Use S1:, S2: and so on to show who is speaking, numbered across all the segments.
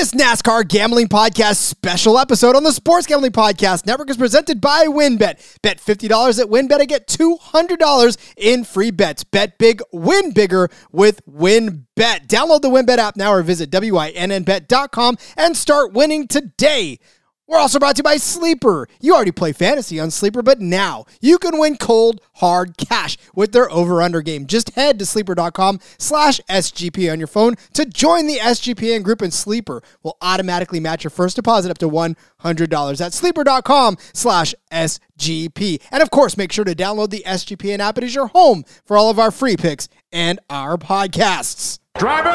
S1: This NASCAR Gambling Podcast special episode on the Sports Gambling Podcast Network is presented by WynnBET. Bet $50 at WynnBET and get $200 in free bets. Bet big, win bigger with WynnBET. Download the WynnBET app now or visit WynnBET.com and start winning today. We're also brought to you by Sleeper. You already play fantasy on Sleeper, but now you can win cold, hard cash with their over-under game. Just head to sleeper.com slash SGP on your phone to join the SGPN group, and Sleeper will automatically match your first deposit up to $100. That's sleeper.com slash SGP. And of course, make sure to download the SGPN app. It is your home for all of our free picks and our podcasts.
S2: Driver,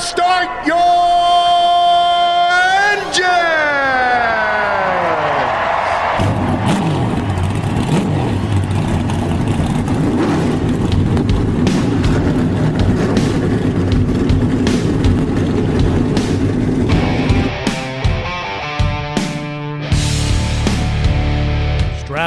S2: start your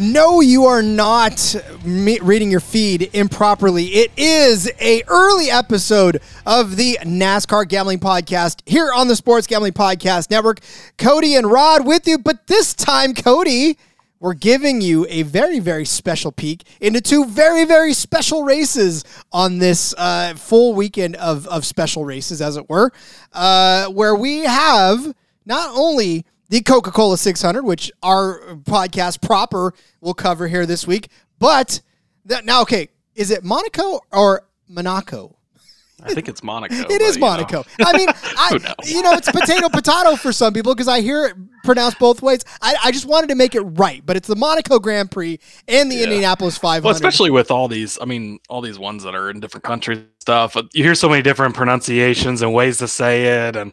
S1: No, you are not reading your feed improperly. It is a early episode of the NASCAR Gambling Podcast here on the Sports Gambling Podcast Network. Cody and Rod with you, but this time, Cody, we're giving you a very, very special peek into two very, very special races on this uh, full weekend of, of special races, as it were, uh, where we have not only the Coca Cola 600, which our podcast proper will cover here this week. But that, now, okay, is it Monaco or Monaco?
S3: I think it's Monaco.
S1: it is Monaco. Know. I mean, I, you know, it's potato potato for some people because I hear it pronounced both ways. I, I, just wanted to make it right, but it's the Monaco Grand Prix and the yeah. Indianapolis 500.
S3: Well, especially with all these, I mean, all these ones that are in different countries stuff. You hear so many different pronunciations and ways to say it, and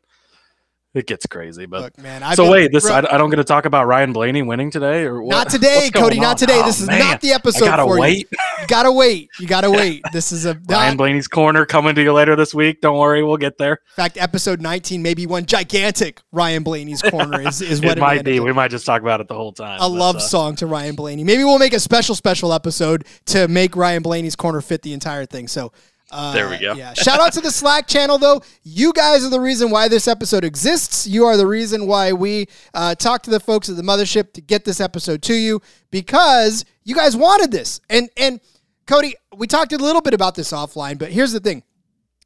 S3: it gets crazy, but Look, man. I've so been, wait, this bro, I, I, don't get to talk about Ryan Blaney winning today, or what?
S1: Not today, Cody. Not today. Oh, this is man. not the episode. I
S3: gotta
S1: for
S3: wait.
S1: You. you gotta wait. You gotta wait. This is a
S3: Ryan Blaney's corner coming to you later this week. Don't worry, we'll get there.
S1: In fact, episode nineteen, maybe one gigantic Ryan Blaney's corner is is what
S3: it, it might be. We might just talk about it the whole time.
S1: A but, love uh, song to Ryan Blaney. Maybe we'll make a special special episode to make Ryan Blaney's corner fit the entire thing. So
S3: uh, there we go.
S1: yeah. Shout out to the Slack channel, though. You guys are the reason why this episode exists. You are the reason why we uh, talk to the folks at the mothership to get this episode to you because you guys wanted this. And and Cody, we talked a little bit about this offline, but here's the thing.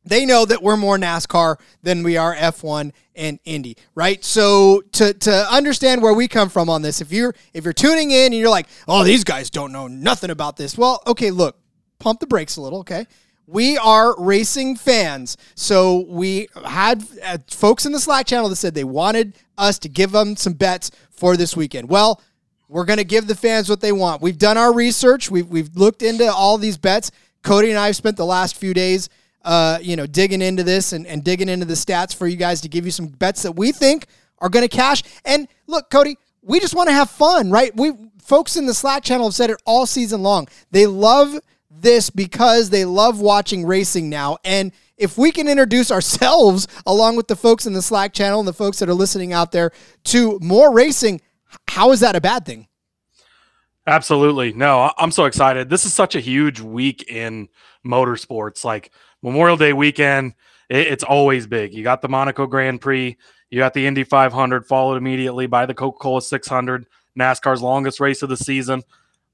S1: They know that we're more NASCAR than we are F1 and Indy, right? So to to understand where we come from on this, if you're if you're tuning in and you're like, "Oh, these guys don't know nothing about this." Well, okay, look, pump the brakes a little, okay? We are racing fans. So we had uh, folks in the Slack channel that said they wanted us to give them some bets for this weekend. Well, we're going to give the fans what they want. We've done our research. We've, we've looked into all these bets. Cody and I have spent the last few days, uh, you know, digging into this and, and digging into the stats for you guys to give you some bets that we think are going to cash. And look, Cody, we just want to have fun, right? We folks in the Slack channel have said it all season long. They love – this because they love watching racing now. And if we can introduce ourselves, along with the folks in the Slack channel and the folks that are listening out there, to more racing, how is that a bad thing?
S3: Absolutely. No, I'm so excited. This is such a huge week in motorsports. Like Memorial Day weekend, it's always big. You got the Monaco Grand Prix, you got the Indy 500, followed immediately by the Coca Cola 600, NASCAR's longest race of the season.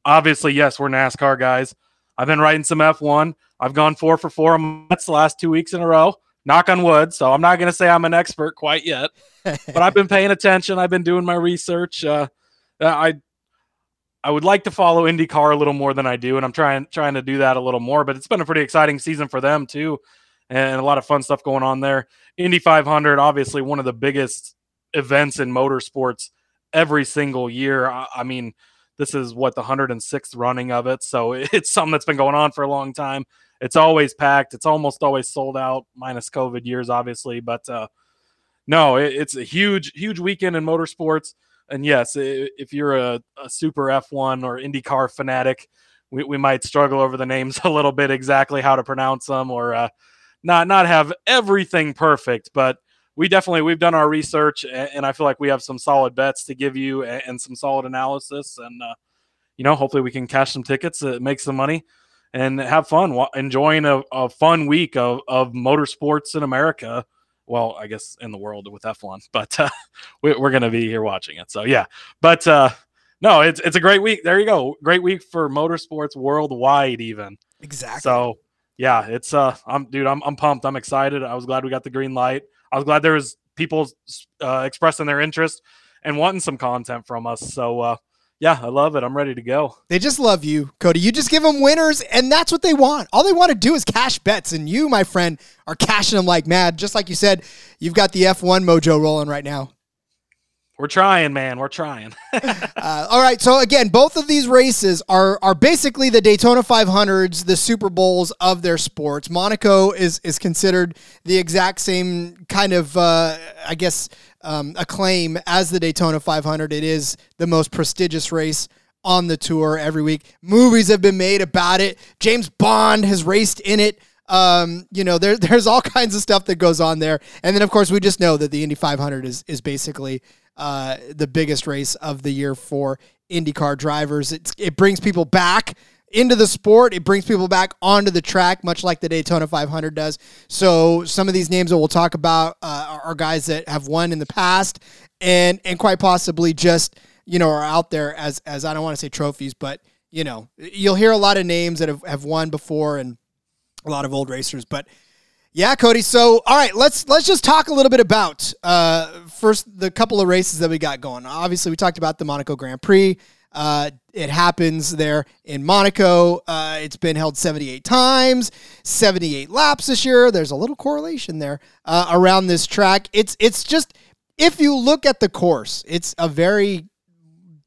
S3: Obviously, yes, we're NASCAR guys. I've been writing some F1. I've gone four for four on Mets the last two weeks in a row. Knock on wood. So I'm not going to say I'm an expert quite yet, but I've been paying attention. I've been doing my research. Uh, I I would like to follow IndyCar a little more than I do, and I'm trying trying to do that a little more. But it's been a pretty exciting season for them too, and a lot of fun stuff going on there. Indy 500, obviously one of the biggest events in motorsports every single year. I, I mean, This is what the 106th running of it. So it's something that's been going on for a long time. It's always packed. It's almost always sold out, minus COVID years, obviously. But uh, no, it, it's a huge, huge weekend in motorsports. And yes, if you're a, a super F1 or IndyCar fanatic, we, we might struggle over the names a little bit, exactly how to pronounce them, or uh, not not have everything perfect. But we definitely we've done our research, and, and I feel like we have some solid bets to give you and, and some solid analysis. And uh, you know, hopefully we can cash some tickets, uh, make some money, and have fun, enjoying a, a fun week of of motorsports in America well, I guess in the world with F1, but uh, we, are going to be here watching it. So yeah, but uh, no, it's it's a great week. There you go, great week for motorsports worldwide, even.
S1: Exactly.
S3: So yeah, it's uh, I'm dude, I'm I'm pumped. I'm excited. I was glad we got the green light. I was glad there was people uh, expressing their interest and wanting some content from us. So uh, yeah, I love it. I'm ready to go.
S1: They just love you, Cody. You just give them winners, and that's what they want. All they want to do is cash bets, and you, my friend, are cashing them like mad. Just like you said, you've got the F1 mojo rolling right now.
S3: We're trying, man. We're trying.
S1: uh, all right. So again, both of these races are are basically the Daytona 500s, the Super Bowls of their sports. Monaco is is considered the exact same kind of, uh, I guess, um, acclaim as the Daytona 500. It is the most prestigious race on the tour every week. Movies have been made about it. James Bond has raced in it. Um, you know, there, there's all kinds of stuff that goes on there. And then, of course, we just know that the Indy 500 is, is basically uh, the biggest race of the year for IndyCar drivers. It's, it brings people back into the sport. It brings people back onto the track, much like the Daytona 500 does. So some of these names that we'll talk about uh, are guys that have won in the past, and and quite possibly just you know are out there as as I don't want to say trophies, but you know you'll hear a lot of names that have, have won before and a lot of old racers, but yeah, Cody. So, all right, let's let's just talk a little bit about uh, first the couple of races that we got going. Obviously, we talked about the Monaco Grand Prix. Uh, it happens there in Monaco. Uh, it's been held 78 times, 78 laps this year. There's a little correlation there uh, around this track. It's it's just if you look at the course, it's a very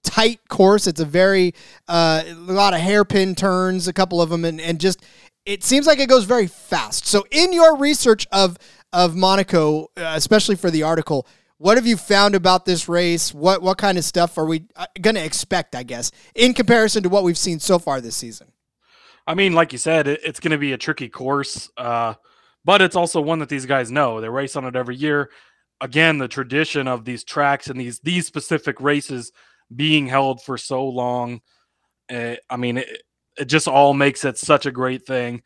S1: tight course. It's a very uh, a lot of hairpin turns, a couple of them, and, and just it seems like it goes very fast. So, in your research of of Monaco, uh, especially for the article, what have you found about this race? What what kind of stuff are we uh, going to expect? I guess in comparison to what we've seen so far this season.
S3: I mean, like you said, it, it's going to be a tricky course, uh, but it's also one that these guys know. They race on it every year. Again, the tradition of these tracks and these these specific races being held for so long. Uh, I mean, it just all makes it such a great thing.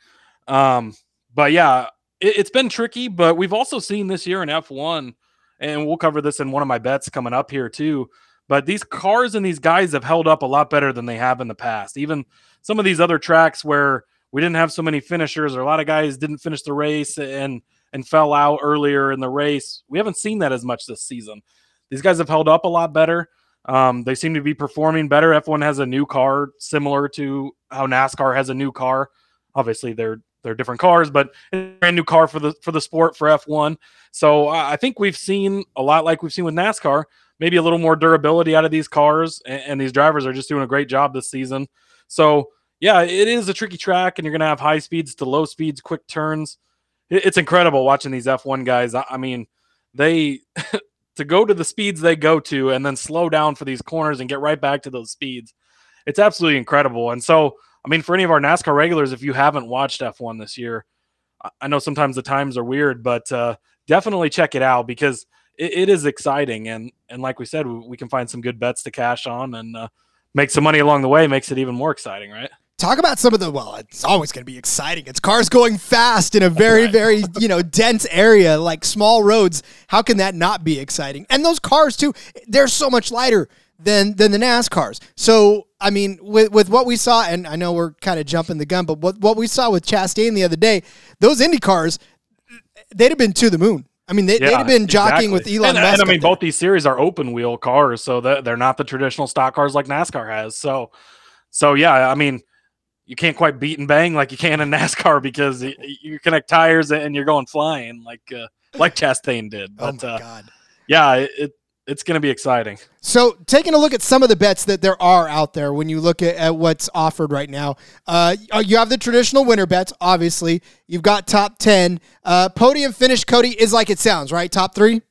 S3: Um, but yeah, it, has been tricky, but we've also seen this year in F1, and we'll cover this in one of my bets coming up here too. But these cars and these guys have held up a lot better than they have in the past. Even some of these other tracks where we didn't have so many finishers, or a lot of guys didn't finish the race and and fell out earlier in the race. We haven't seen that as much this season. These guys have held up a lot better. Um, they seem to be performing better. F1 has a new car similar to how NASCAR has a new car. Obviously, they're they're different cars, but a brand new car for the for the sport for F1. So I think we've seen a lot like we've seen with NASCAR, maybe a little more durability out of these cars, and, and these drivers are just doing a great job this season. So yeah, it is a tricky track, and you're gonna have high speeds to low speeds, quick turns. It, it's incredible watching these F1 guys. I mean, they to go to the speeds they go to and then slow down for these corners and get right back to those speeds. It's absolutely incredible. And so, I mean, for any of our NASCAR regulars, if you haven't watched F1 this year, I know sometimes the times are weird, but uh, definitely check it out because it, it is exciting. And and like we said, we, we, can find some good bets to cash on and uh, make some money along the way. Makes it even more exciting, right?
S1: Talk about some of the well, it's always going to be exciting. It's cars going fast in a very right. very, you know, dense area like small roads. How can that not be exciting? And those cars too, they're so much lighter than than the NASCARs. So, I mean, with with what we saw and I know we're kind of jumping the gun, but what what we saw with Chastain the other day, those Indy cars they'd have been to the moon. I mean, they, would have been jockeying exactly. with Elon
S3: and,
S1: Musk.
S3: And I mean, both these series are open wheel cars, so they're not the traditional stock cars like NASCAR has. So, so yeah, I mean, you can't quite beat and bang like you can in NASCAR because you connect tires and you're going flying like uh, like Chastain did.
S1: Oh but, oh my uh, god!
S3: Yeah, it it's going to be exciting.
S1: So, taking a look at some of the bets that there are out there when you look at, at what's offered right now, uh, you have the traditional winner bets, obviously. You've got top 10. Uh, podium finish, Cody, is like it sounds, right? Top three?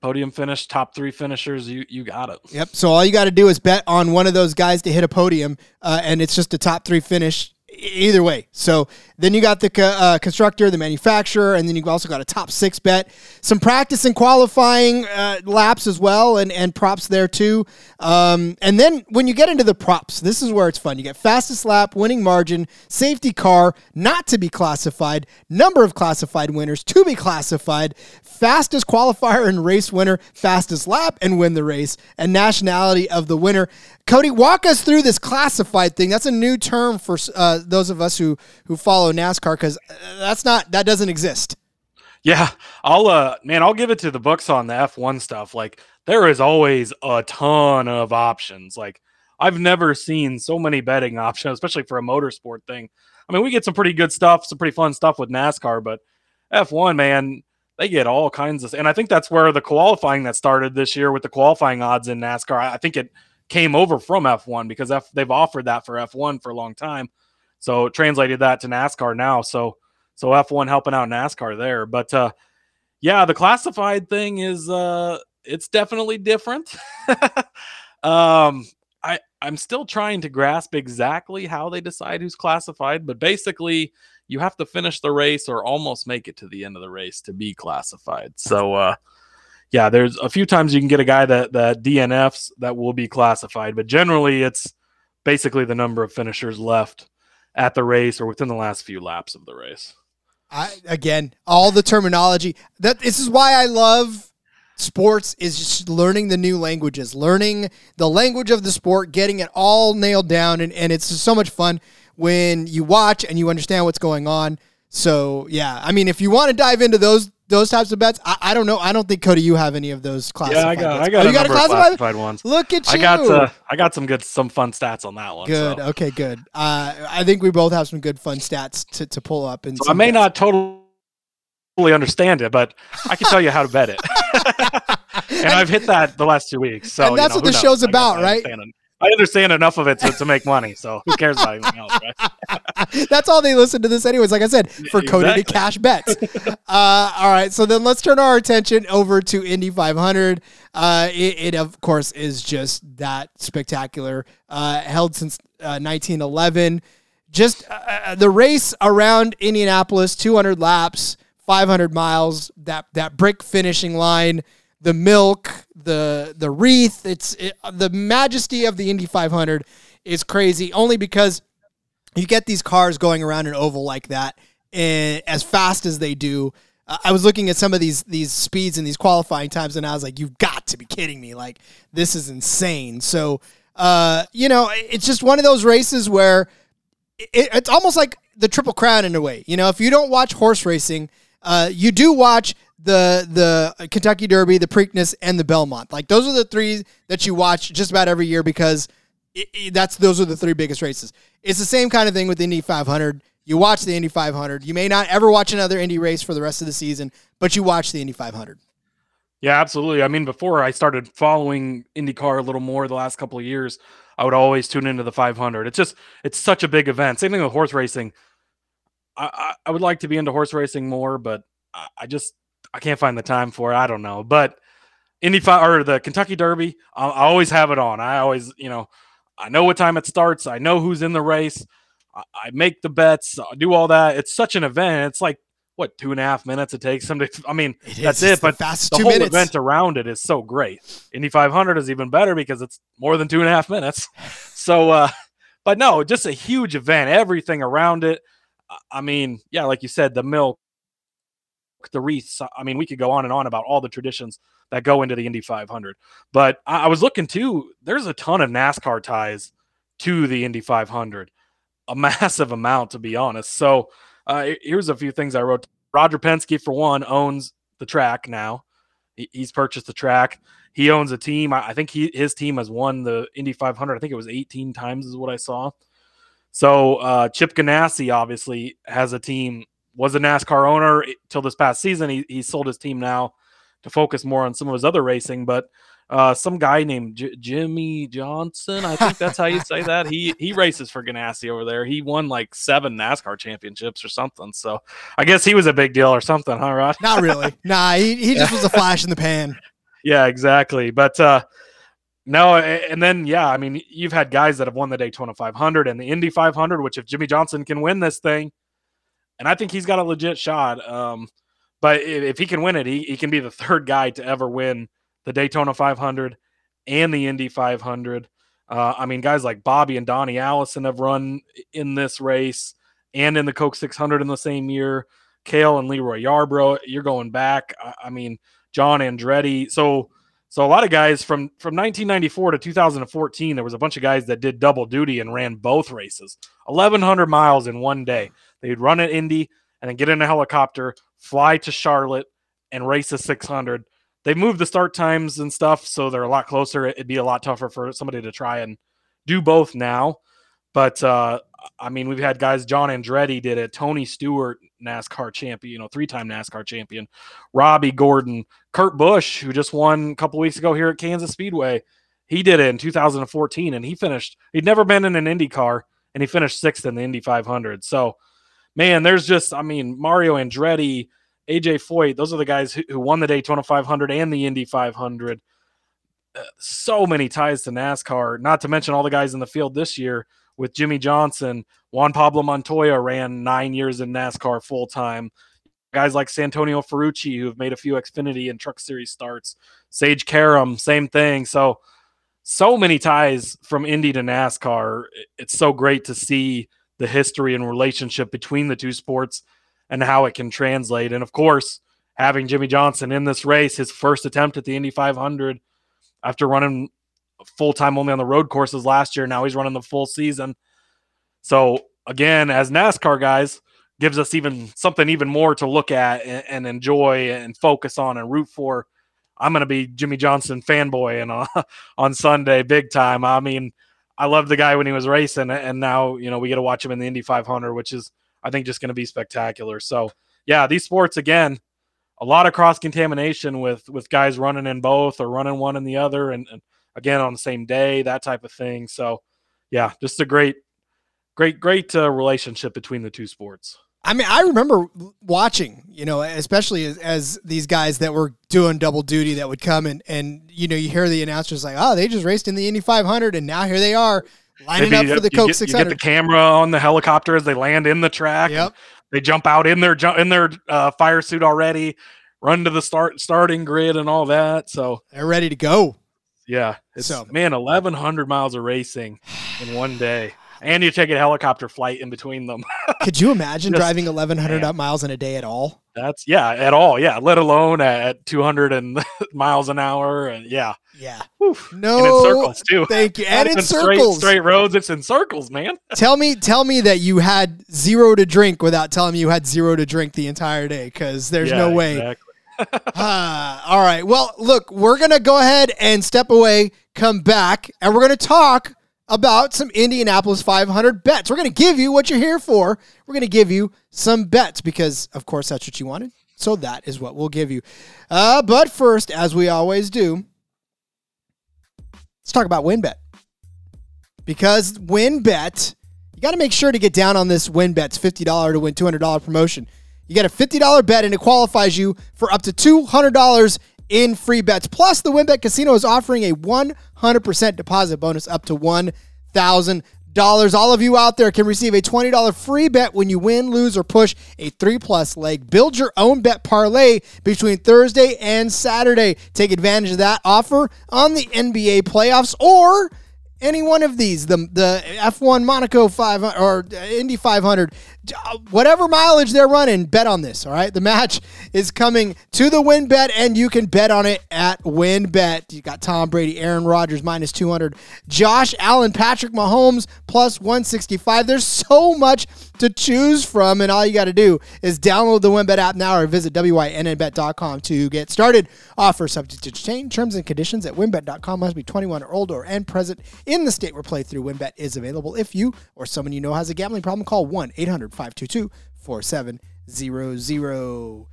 S3: Podium finish, top three finishers. You you got it.
S1: Yep. So all you got to do is bet on one of those guys to hit a podium, uh, and it's just a top three finish either way. So then you got the uh, constructor, the manufacturer, and then you've also got a top six bet. Some practice and qualifying uh, laps as well, and, and props there too. Um, and then when you get into the props, this is where it's fun. You get fastest lap, winning margin, safety car, not to be classified, number of classified winners to be classified, fastest qualifier and race winner, fastest lap and win the race, and nationality of the winner. Cody, walk us through this classified thing. That's a new term for uh, those of us who who follow NASCAR because uh, that's not that doesn't exist.
S3: Yeah, I'll uh man, I'll give it to the books on the F1 stuff. Like there is always a ton of options. Like I've never seen so many betting options, especially for a motorsport thing. I mean, we get some pretty good stuff, some pretty fun stuff with NASCAR, but F1, man, they get all kinds of and I think that's where the qualifying that started this year with the qualifying odds in NASCAR. I think it came over from F1 because F, they've offered that for F1 for a long time. So translated that to NASCAR now. So so F1 helping out NASCAR there. But uh, yeah, the classified thing is uh, it's definitely different. um, I I'm still trying to grasp exactly how they decide who's classified, but basically you have to finish the race or almost make it to the end of the race to be classified. So uh, yeah, there's a few times you can get a guy that that DNFs that will be classified, but generally it's basically the number of finishers left at the race or within the last few laps of the race.
S1: I again, all the terminology. That this is why I love sports is just learning the new languages, learning the language of the sport, getting it all nailed down and, and it's so much fun when you watch and you understand what's going on. So yeah, I mean, if you want to dive into those those types of bets? I, I, don't know. I don't think Cody, you have any of those classified.
S3: Yeah, I got.
S1: Bets.
S3: I got. Oh, you got a classified? classified? ones.
S1: Look at you.
S3: I got. Uh, I got some good, some fun stats on that one.
S1: Good.
S3: So.
S1: Okay. Good. Uh, I think we both have some good fun stats to, to pull up. And
S3: so I may bets. not totally understand it, but I can tell you how to bet it. and I've hit that the last two weeks. So
S1: and that's
S3: you know,
S1: what the show's about, right?
S3: I understand enough of it to, to make money, so who cares about anything else, right?
S1: That's all they listen to this anyways. Like I said, for exactly. Cody to cash bets. uh, all right, so then let's turn our attention over to Indy 500. Uh, it, it, of course is just that spectacular. Uh, held since 1911. Uh, just uh, uh, the race around Indianapolis, 200 laps, 500 miles. That that brick finishing line the milk, the the wreath. It's it, the majesty of the Indy 500 is crazy. Only because you get these cars going around an oval like that, and as fast as they do. I was looking at some of these these speeds and these qualifying times, and I was like, "You've got to be kidding me! Like this is insane." So, uh, you know, it's just one of those races where it, it's almost like the Triple Crown in a way. You know, if you don't watch horse racing, uh, you do watch the the Kentucky Derby, the Preakness, and the Belmont. Like those are the three that you watch just about every year because it, it, that's those are the three biggest races. It's the same kind of thing with the Indy 500. You watch the Indy 500. You may not ever watch another Indy race for the rest of the season, but you watch the Indy 500.
S3: Yeah, absolutely. I mean, before I started following IndyCar a little more the last couple of years, I would always tune into the 500. It's just it's such a big event. Same thing with horse racing. I, I, would like to be into horse racing more, but I just I can't find the time for it. I don't know, but Indy five or the Kentucky Derby, I, I always have it on. I always, you know, I know what time it starts. I know who's in the race. I, I make the bets. I do all that. It's such an event. It's like what two and a half minutes it takes them to. I mean, it that's it. But
S1: the,
S3: the
S1: whole
S3: minutes. event around it is so great. Indy 500 is even better because it's more than two and a half minutes. So, uh, but no, just a huge event. Everything around it. I mean, yeah, like you said, the milk, the wreaths. I mean, we could go on and on about all the traditions that go into the Indy 500. But I, I was looking too. There's a ton of NASCAR ties to the Indy 500, a massive amount to be honest. So uh, here's a few things I wrote. Roger Penske, for one, owns the track now. He, he's purchased the track. He owns a team. I, I think he his team has won the Indy 500. I think it was 18 times, is what I saw. So uh, Chip Ganassi obviously has a team was a NASCAR owner till this past season. He, he sold his team now to focus more on some of his other racing. But uh, some guy named J- Jimmie Johnson, I think that's how you say that. He he races for Ganassi over there. He won like seven NASCAR championships or something. So I guess he was a big deal or something, huh, Rod?
S1: Not really. nah, he, he just was a flash in the pan.
S3: Yeah, exactly. But uh, no, and then yeah, I mean, you've had guys that have won the Daytona 500 and the Indy 500. Which if Jimmie Johnson can win this thing, and I think he's got a legit shot. Um, but if he can win it, he, he can be the third guy to ever win the Daytona 500 and the Indy 500. Uh, I mean, guys like Bobby and Donnie Allison have run in this race and in the Coke 600 in the same year. Cale and Leroy Yarbrough, you're going back. I, I mean, John Andretti. So so a lot of guys from from 1994 to 2014, there was a bunch of guys that did double duty and ran both races, 1,100 miles in one day. They'd run at Indy and then get in a helicopter, fly to Charlotte, and race a 600. They moved the start times and stuff, so they're a lot closer. It'd be a lot tougher for somebody to try and do both now. But uh, I mean, we've had guys. John Andretti did it. Tony Stewart, NASCAR champion, you know, three-time NASCAR champion. Robby Gordon, Kurt Busch, who just won a couple weeks ago here at Kansas Speedway. He did it in 2014, and he finished. He'd never been in an Indy car, and he finished sixth in the Indy 500. So, man, there's just, I mean, Mario Andretti, AJ Foyt, those are the guys who, who won the Daytona 500 and the Indy 500. Uh, so many ties to NASCAR, not to mention all the guys in the field this year with Jimmie Johnson. Juan Pablo Montoya ran nine years in NASCAR full time. Guys like Santino Ferrucci, who have made a few Xfinity and Truck Series starts. Sage Karam, same thing. So, so many ties from Indy to NASCAR. It's so great to see the history and relationship between the two sports and how it can translate. And of course, having Jimmie Johnson in this race, his first attempt at the Indy 500 after running full time only on the road courses last year. Now he's running the full season. So again, as NASCAR guys, gives us even something even more to look at and, and enjoy and focus on and root for. I'm going to be Jimmie Johnson fanboy and uh, on Sunday, big time. I mean, I loved the guy when he was racing, and now you know we get to watch him in the Indy 500, which is I think just going to be spectacular. So yeah, these sports again, a lot of cross contamination with with guys running in both or running one in the other, and, and again on the same day, that type of thing. So, yeah, just a great, great, great uh, relationship between the two sports.
S1: I mean, I remember watching, you know, especially as, as, these guys that were doing double duty that would come and, and, you know, you hear the announcers like, oh, they just raced in the Indy 500 and now here they are lining up for the Coke
S3: get,
S1: 600.
S3: You get the camera on the helicopter as they land in the track.
S1: Yep.
S3: They jump out in their, in their uh, fire suit already, run to the start starting grid and all that. So
S1: they're ready to go.
S3: Yeah. It's so, man, eleven hundred miles of racing in one day. And you take a helicopter flight in between them.
S1: Could you imagine Just, driving eleven hundred miles in a day at all?
S3: That's yeah, at all. Yeah, let alone at two hundred and miles an hour. And yeah,
S1: yeah.
S3: Oof.
S1: No,
S3: and in circles too.
S1: Thank you. And in
S3: straight,
S1: circles,
S3: straight roads. It's in circles, man.
S1: tell me, tell me that you had zero to drink without telling me you had zero to drink the entire day, because there's
S3: yeah,
S1: no way.
S3: Exactly
S1: uh, all right. Well, look, we're going to go ahead and step away, come back, and we're going to talk about some Indianapolis 500 bets. We're going to give you what you're here for. We're going to give you some bets because, of course, that's what you wanted. So that is what we'll give you. Uh, but first, as we always do, let's talk about WynnBET. Because WynnBET, you got to make sure to get down on this WynnBET's $50 to win $200 promotion. You get a $50 bet and it qualifies you for up to $200 in free bets. Plus, the WynnBET Casino is offering a 100% deposit bonus up to $1,000. All of you out there can receive a $20 free bet when you win, lose, or push a three plus leg. Build your own bet parlay between Thursday and Saturday. Take advantage of that offer on the NBA playoffs or any one of these the the F1 Monaco 500 or Indy 500 uh, whatever mileage they're running, bet on this. All right. The match is coming to the WynnBET, and you can bet on it at WynnBET. You got Tom Brady, Aaron Rodgers minus 200, Josh Allen, Patrick Mahomes plus 165. There's so much to choose from, and all you got to do is download the WynnBET app now or visit WYNNBet.com to get started. Offer subject to change. Terms and conditions at wynnbet.com must be 21 or older and present in the state where playthrough WynnBET is available. If you or someone you know has a gambling problem, call 1 800 522 4700.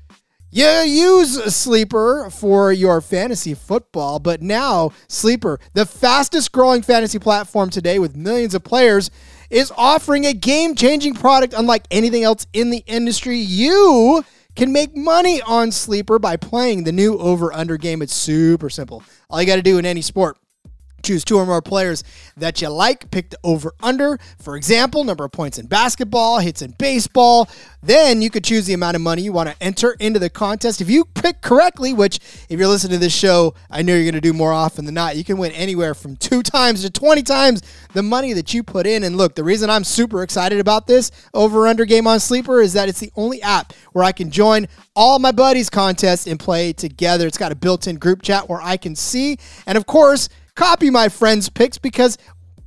S1: You use Sleeper for your fantasy football, but now Sleeper, the fastest growing fantasy platform today with millions of players, is offering a game changing product unlike anything else in the industry. You can make money on Sleeper by playing the new over under game. It's super simple. All you got to do in any sport Choose two or more players that you like. Pick the over under. For example, number of points in basketball, hits in baseball. Then you could choose the amount of money you want to enter into the contest. If you pick correctly, which if you're listening to this show, I know you're going to do more often than not, you can win anywhere from two times to 20 times the money that you put in. And look, the reason I'm super excited about this over under game on Sleeper is that it's the only app where I can join all my buddies' contests and play together. It's got a built in group chat where I can see. And of course, copy my friends' picks because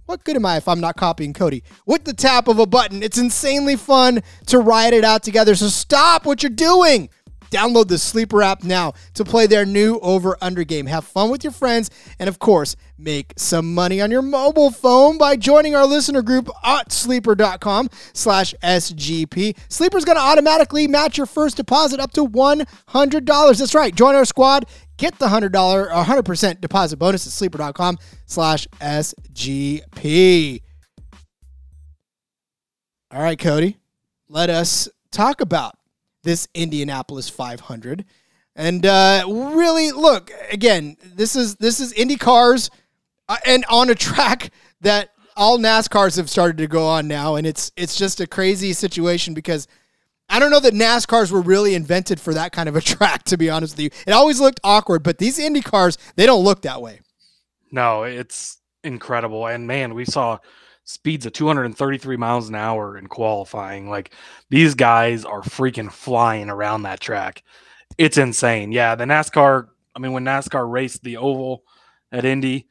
S1: what good am I if I'm not copying Cody? With the tap of a button, it's insanely fun to ride it out together. So stop what you're doing. Download the Sleeper app now to play their new over under game. Have fun with your friends and, of course, make some money on your mobile phone by joining our listener group at sleeper.com slash SGP. Sleeper's going to automatically match your first deposit up to $100. That's right. Join our squad. Get the $100 or 100% deposit bonus at sleeper.com slash SGP. All right, Cody, let us talk about this Indianapolis 500. And uh, really, look again. This is this is Indy cars, uh, and on a track that all NASCARs have started to go on now, and it's it's just a crazy situation because I don't know that NASCARs were really invented for that kind of a track, to be honest with you. It always looked awkward, but these Indy cars, they don't look that way.
S3: No, it's incredible. And man, we saw speeds of 233 miles an hour in qualifying. Like these guys are freaking flying around that track. It's insane. Yeah, the NASCAR, I mean, when NASCAR raced the oval at Indy,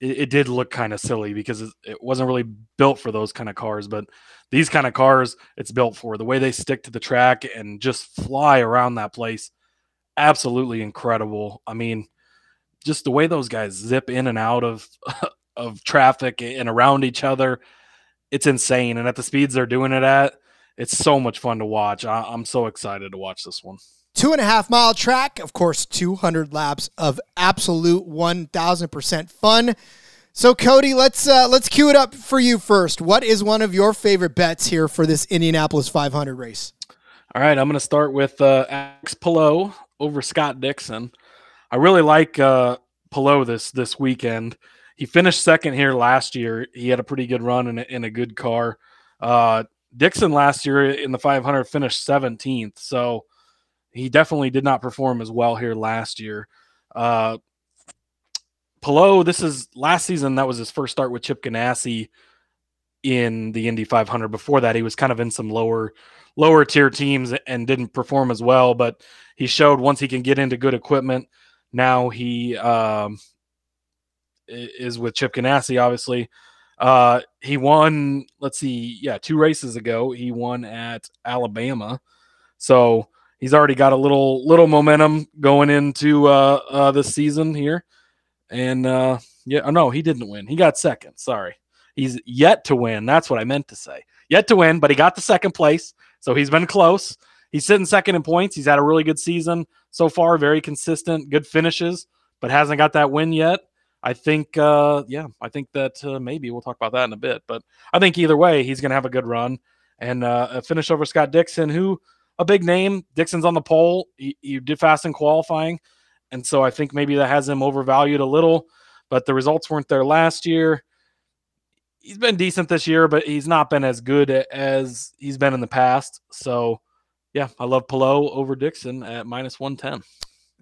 S3: it, it did look kind of silly because it, it wasn't really built for those kind of cars. But these kind of cars, it's built for the way they stick to the track and just fly around that place. Absolutely incredible. I mean, just the way those guys zip in and out of of traffic and around each other, it's insane. And at the speeds they're doing it at, it's so much fun to watch. I, I'm so excited to watch this one.
S1: Two and a half mile track, of course, 200 laps of absolute 1000% fun. So Cody, let's uh, let's cue it up for you first. What is one of your favorite bets here for this Indianapolis 500 race?
S3: All right, I'm going to start with uh, Alex Palou over Scott Dixon. I really like uh, Palou this this weekend. He finished second here last year. He had a pretty good run in a, in a good car. Uh, Dixon last year in the 500 finished 17th, so he definitely did not perform as well here last year. Uh, Palou, this is last season. That was his first start with Chip Ganassi in the Indy 500. Before that, he was kind of in some lower lower tier teams and didn't perform as well. But he showed once he can get into good equipment. Now he um, is with Chip Ganassi. Obviously, uh, he won. Let's see, yeah, two races ago he won at Alabama. So he's already got a little little momentum going into uh, uh, this season here. And uh, yeah, oh, no, he didn't win. He got second. Sorry. He's yet to win. That's what I meant to say. Yet to win, but he got the second place. So he's been close. He's sitting second in points. He's had a really good season so far, very consistent, good finishes, but hasn't got that win yet. I think, uh, yeah, I think that uh, maybe we'll talk about that in a bit. But I think either way, he's going to have a good run and uh, finish over Scott Dixon, who a big name. Dixon's on the pole. You, he did fast in qualifying. And so I think maybe that has him overvalued a little, but the results weren't there last year. He's been decent this year, but he's not been as good as he's been in the past. So, yeah, I love Palou over Dixon at minus 110.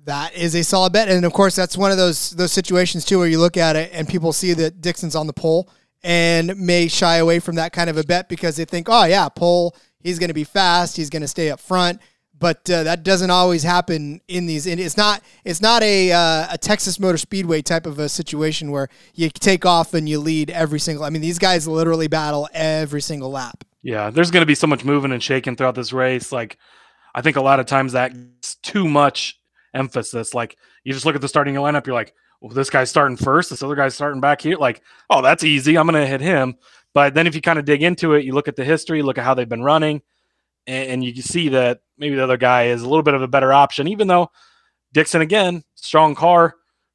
S1: That is a solid bet, and of course, that's one of those those situations too where you look at it and people see that Dixon's on the pole and may shy away from that kind of a bet because they think, oh yeah, pole, he's going to be fast, he's going to stay up front but uh, that doesn't always happen in these. It's not. It's not a uh, a Texas Motor Speedway type of a situation where you take off and you lead every single. I mean, these guys literally battle every single lap.
S3: Yeah, there's going to be so much moving and shaking throughout this race. Like, I think a lot of times that's too much emphasis. Like, you just look at the starting lineup, you're like, well, this guy's starting first, this other guy's starting back here. Like, oh, that's easy. I'm going to hit him. But then if you kind of dig into it, you look at the history, look at how they've been running and, and you can see that maybe the other guy is a little bit of a better option, even though Dixon again, strong car,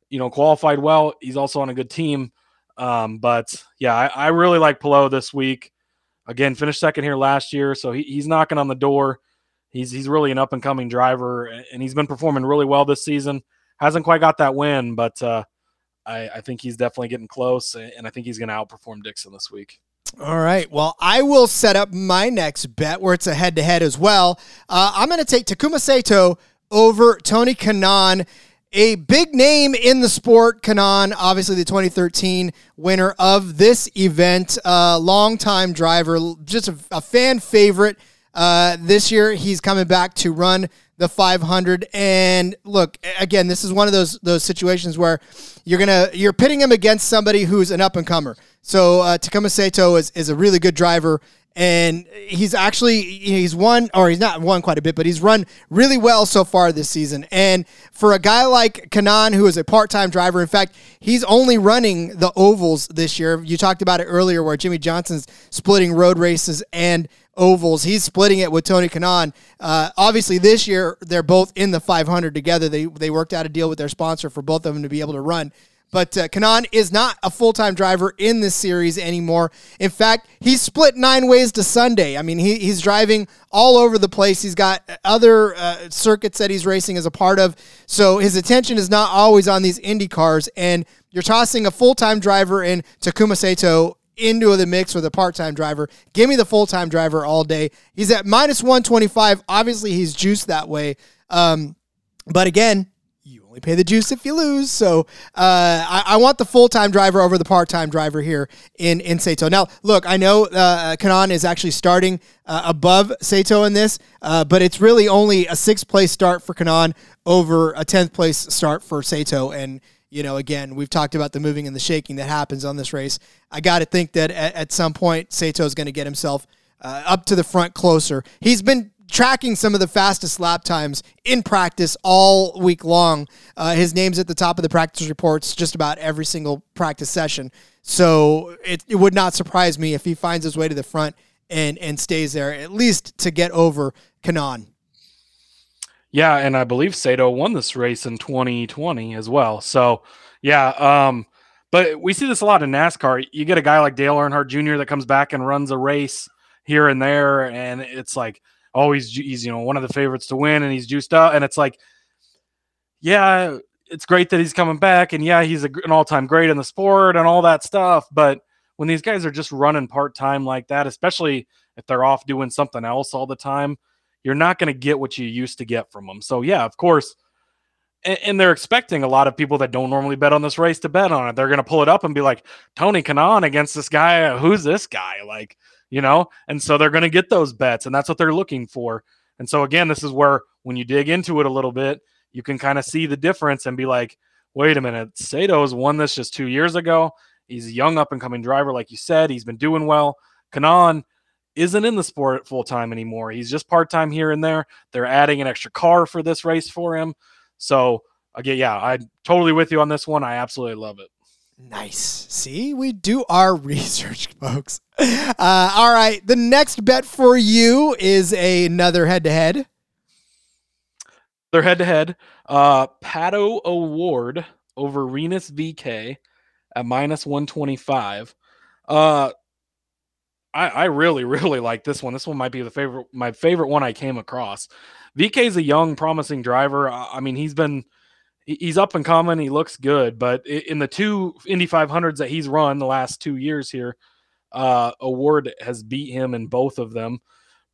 S3: you know, qualified well. He's also on a good team. Um, but yeah, I, I really like Palou this week. Again, finished second here last year, so he, he's knocking on the door. He's he's really an up and coming driver, and he's been performing really well this season. Hasn't quite got that win, but uh, I, I think he's definitely getting close, and I think he's going to outperform Dixon this week.
S1: All right. Well, I will set up my next bet where it's a head to head as well. Uh, I'm going to take Takuma Sato over Tony Kanaan. A big name in the sport, Kanaan, obviously the 2013 winner of this event, uh, longtime driver, just a, a fan favorite. Uh, this year, he's coming back to run the 500. And look, again, this is one of those those situations where you're gonna you're pitting him against somebody who's an up and comer. So uh, Takuma Sato is is a really good driver. And he's actually he's won or he's not won quite a bit, but he's run really well so far this season. And for a guy like Kanaan, who is a part-time driver, in fact, he's only running the ovals this year. You talked about it earlier, where Jimmie Johnson's splitting road races and ovals. He's splitting it with Tony Kanaan. Uh, obviously, this year they're both in the 500 together. They they worked out a deal with their sponsor for both of them to be able to run. But uh, Kanaan is not a full time driver in this series anymore. In fact, he's split nine ways to Sunday. I mean, he, he's driving all over the place. He's got other uh, circuits that he's racing as a part of. So his attention is not always on these Indy cars. And you're tossing a full time driver in Takuma Sato into the mix with a part-time driver. Give me the full-time driver all day. He's at minus 125. Obviously, he's juiced that way. Um, but again, you only pay the juice if you lose. So uh, I, I, want the full-time driver over the part-time driver here in, in Sato. Now, look, I know uh, Kanaan is actually starting uh, above Sato in this, uh, but it's really only a sixth-place start for Kanaan over a 10th place start for Sato. And you know, again, we've talked about the moving and the shaking that happens on this race. I got to think that at, at, some point, Sato is going to get himself uh, up to the front closer. He's been tracking some of the fastest lap times in practice all week long. Uh, his name's at the top of the practice reports just about every single practice session. So it, it would not surprise me if he finds his way to the front and, and stays there, at least to get over Kanaan.
S3: Yeah, and I believe Sato won this race in 2020 as well. So, yeah, um, but we see this a lot in NASCAR. You get a guy like Dale Earnhardt Jr. that comes back and runs a race here and there, and it's like, oh, he's, he's you know one of the favorites to win, and he's juiced up, and it's like, yeah, it's great that he's coming back, and yeah, he's a, an all-time great in the sport and all that stuff. But when these guys are just running part-time like that, especially if they're off doing something else all the time you're not going to get what you used to get from them. So yeah, of course. And, and, they're expecting a lot of people that don't normally bet on this race to bet on it. They're going to pull it up and be like, Tony Kanaan against this guy. Uh, who's this guy? Like, you know? And so they're going to get those bets, and that's what they're looking for. And so again, this is where when you dig into it a little bit, you can kind of see the difference and be like, wait a minute, Sato's won this just two years ago. He's a young up and coming driver, like you said. He's been doing well. Kanaan isn't in the sport full time anymore. He's just part time here and there. They're adding an extra car for this race for him. So again, yeah, I'm totally with you on this one. I absolutely love it.
S1: Nice. See, we do our research, folks. Uh, all right. The next bet for you is a, another head to head.
S3: They're head to head. Uh, Pato O'Ward over Rinus VeeKay at minus 125. Uh, I, I really, really like this one. This one might be the favorite, my favorite one I came across. VeeKay is a young, promising driver. I mean, he's been he's up and coming. He looks good, but in the two Indy 500s that he's run the last two years here, uh, O'Ward has beat him in both of them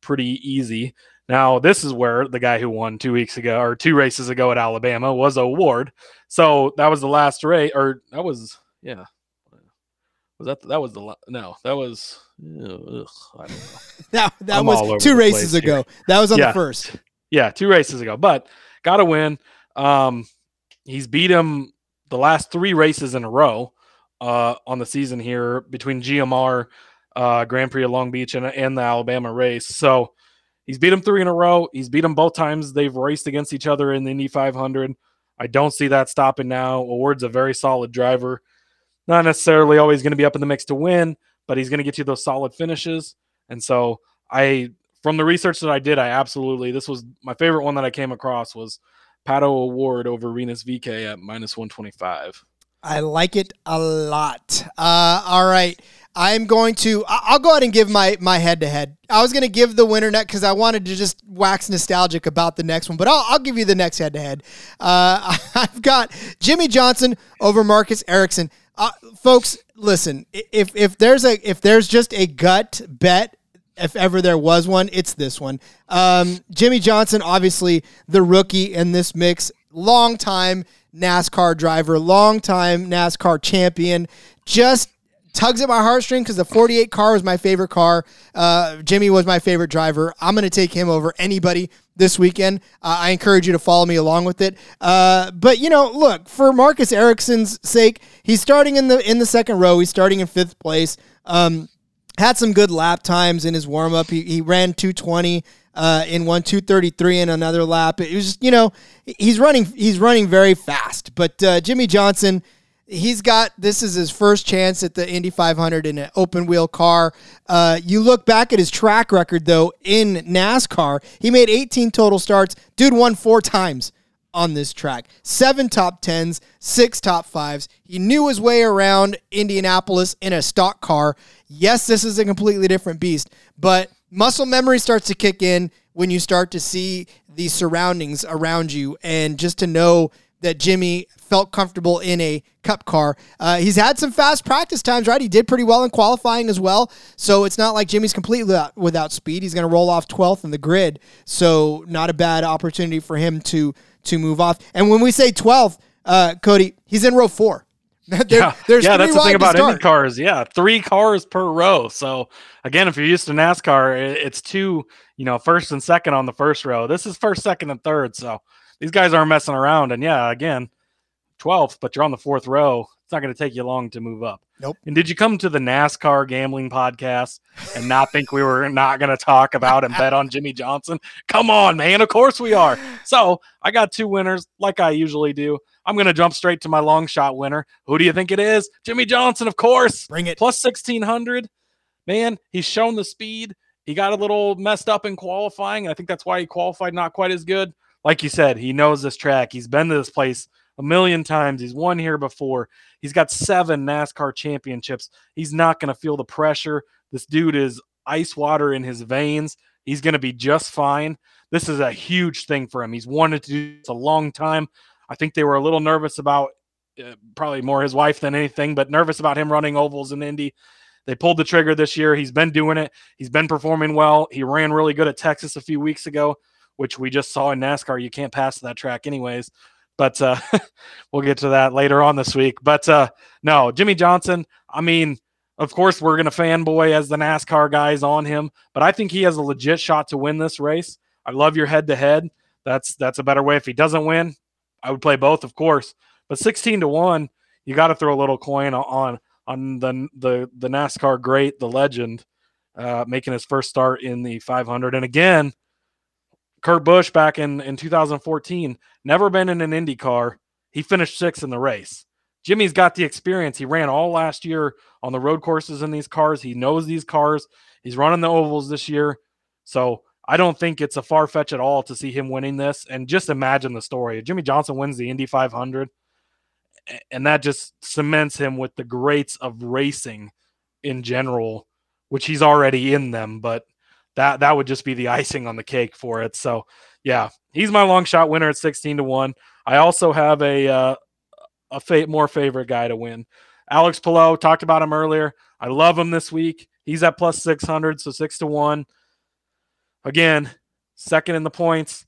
S3: pretty easy. Now, this is where the guy who won two weeks ago or two races ago at Alabama was O'Ward. So that was the last race, or that was, yeah, was that that was the no that was ugh, I don't know.
S1: that that was two races ago. Here. That was on yeah. the first.
S3: Yeah, two races ago. But got to win. Um, he's beat him the last three races in a row uh, on the season here between GMR, uh, Grand Prix of Long Beach, and, and the Alabama race. So he's beat him three in a row. He's beat him both times they've raced against each other in the Indy 500. I don't see that stopping now. O'Ward's a very solid driver. Not necessarily always going to be up in the mix to win, but he's going to get you those solid finishes. And so I from the research that I did, I absolutely this was my favorite one that I came across was Pato O'Ward over Rinus VeeKay at minus 125.
S1: I like it a lot. Uh, all right. I'm going to. I'll go ahead and give my my head to head. I was going to give the winner net because I wanted to just wax nostalgic about the next one, but I'll, I'll give you the next head to head. I've got Jimmie Johnson over Marcus Ericsson. Uh, folks, listen. If if there's a if there's just a gut bet if ever there was one, it's this one. Um, Jimmie Johnson, obviously the rookie in this mix, long time NASCAR driver, long time NASCAR champion, just tugs at my heartstring because the 48 car was my favorite car. Uh, Jimmie was my favorite driver. I'm going to take him over anybody this weekend. Uh, I encourage you to follow me along with it. Uh, but you know, look for Marcus Ericsson's sake, he's starting in the in the second row. He's starting in fifth place. Um, had some good lap times in his warm up. He, he ran 220 uh, in one 233 in another lap. It was you know he's running he's running very fast. But uh, Jimmie Johnson he's got this is his first chance at the Indy 500 in an open wheel car. Uh, you look back at his track record though in NASCAR, he made 18 total starts. Dude won four times on this track. Seven top tens, six top fives. He knew his way around Indianapolis in a stock car. Yes, this is a completely different beast, but muscle memory starts to kick in when you start to see the surroundings around you and just to know that Jimmie felt comfortable in a cup car. Uh, he's had some fast practice times, right? He did pretty well in qualifying as well. So it's not like Jimmie's completely without, without speed. He's going to roll off 12th in the grid. So not a bad opportunity for him to to move off. And when we say 12th, uh, Cody, he's in row four.
S3: there, yeah, yeah that's the thing about Indy cars. Yeah, three cars per row. So again, if you're used to NASCAR, it's two, you know, first and second on the first row. This is first, second, and third. So these guys aren't messing around. And yeah, again, 12th, but you're on the fourth row. It's not going to take you long to move up.
S1: Nope.
S3: And did you come to the NASCAR gambling podcast and not think we were not going to talk about and bet on Jimmie Johnson? Come on, man. Of course we are. So I got two winners, like I usually do. I'm going to jump straight to my long shot winner. Who do you think it is? Jimmie Johnson, of course.
S1: Bring it.
S3: Plus 1600. Man, he's shown the speed. He got a little messed up in qualifying. I think that's why he qualified not quite as good. Like you said, he knows this track. He's been to this place a million times. He's won here before. He's got seven NASCAR championships. He's not going to feel the pressure. This dude is ice water in his veins. He's going to be just fine. This is a huge thing for him. He's wanted to do this a long time. I think they were a little nervous about uh, probably more his wife than anything, but nervous about him running ovals in Indy. They pulled the trigger this year. He's been doing it. He's been performing well. He ran really good at Texas a few weeks ago, which we just saw in NASCAR. You can't pass that track anyways. But uh, we'll get to that later on this week. But uh, no, Jimmie Johnson, I mean, of course, we're going to fanboy as the NASCAR guys on him, but I think he has a legit shot to win this race. I love your head to head. That's that's a better way. If he doesn't win, I would play both, of course. But 16 to 1, you got to throw a little coin on on the the the NASCAR great, the legend, uh, making his first start in the 500. And again, Kurt Busch back in, in 2014, never been in an Indy car. He finished sixth in the race. Jimmie's got the experience. He ran all last year on the road courses in these cars. He knows these cars. He's running the ovals this year. So I don't think it's a far fetch at all to see him winning this. And just imagine the story. If Jimmie Johnson wins the Indy 500, and that just cements him with the greats of racing in general, which he's already in them. But that that would just be the icing on the cake for it. So yeah, he's my long shot winner at 16 to 1. I also have a uh, a fa- more favorite guy to win. Alex Palou talked about him earlier. I love him this week. He's at plus 600, so 6 to 1. Again, second in the points,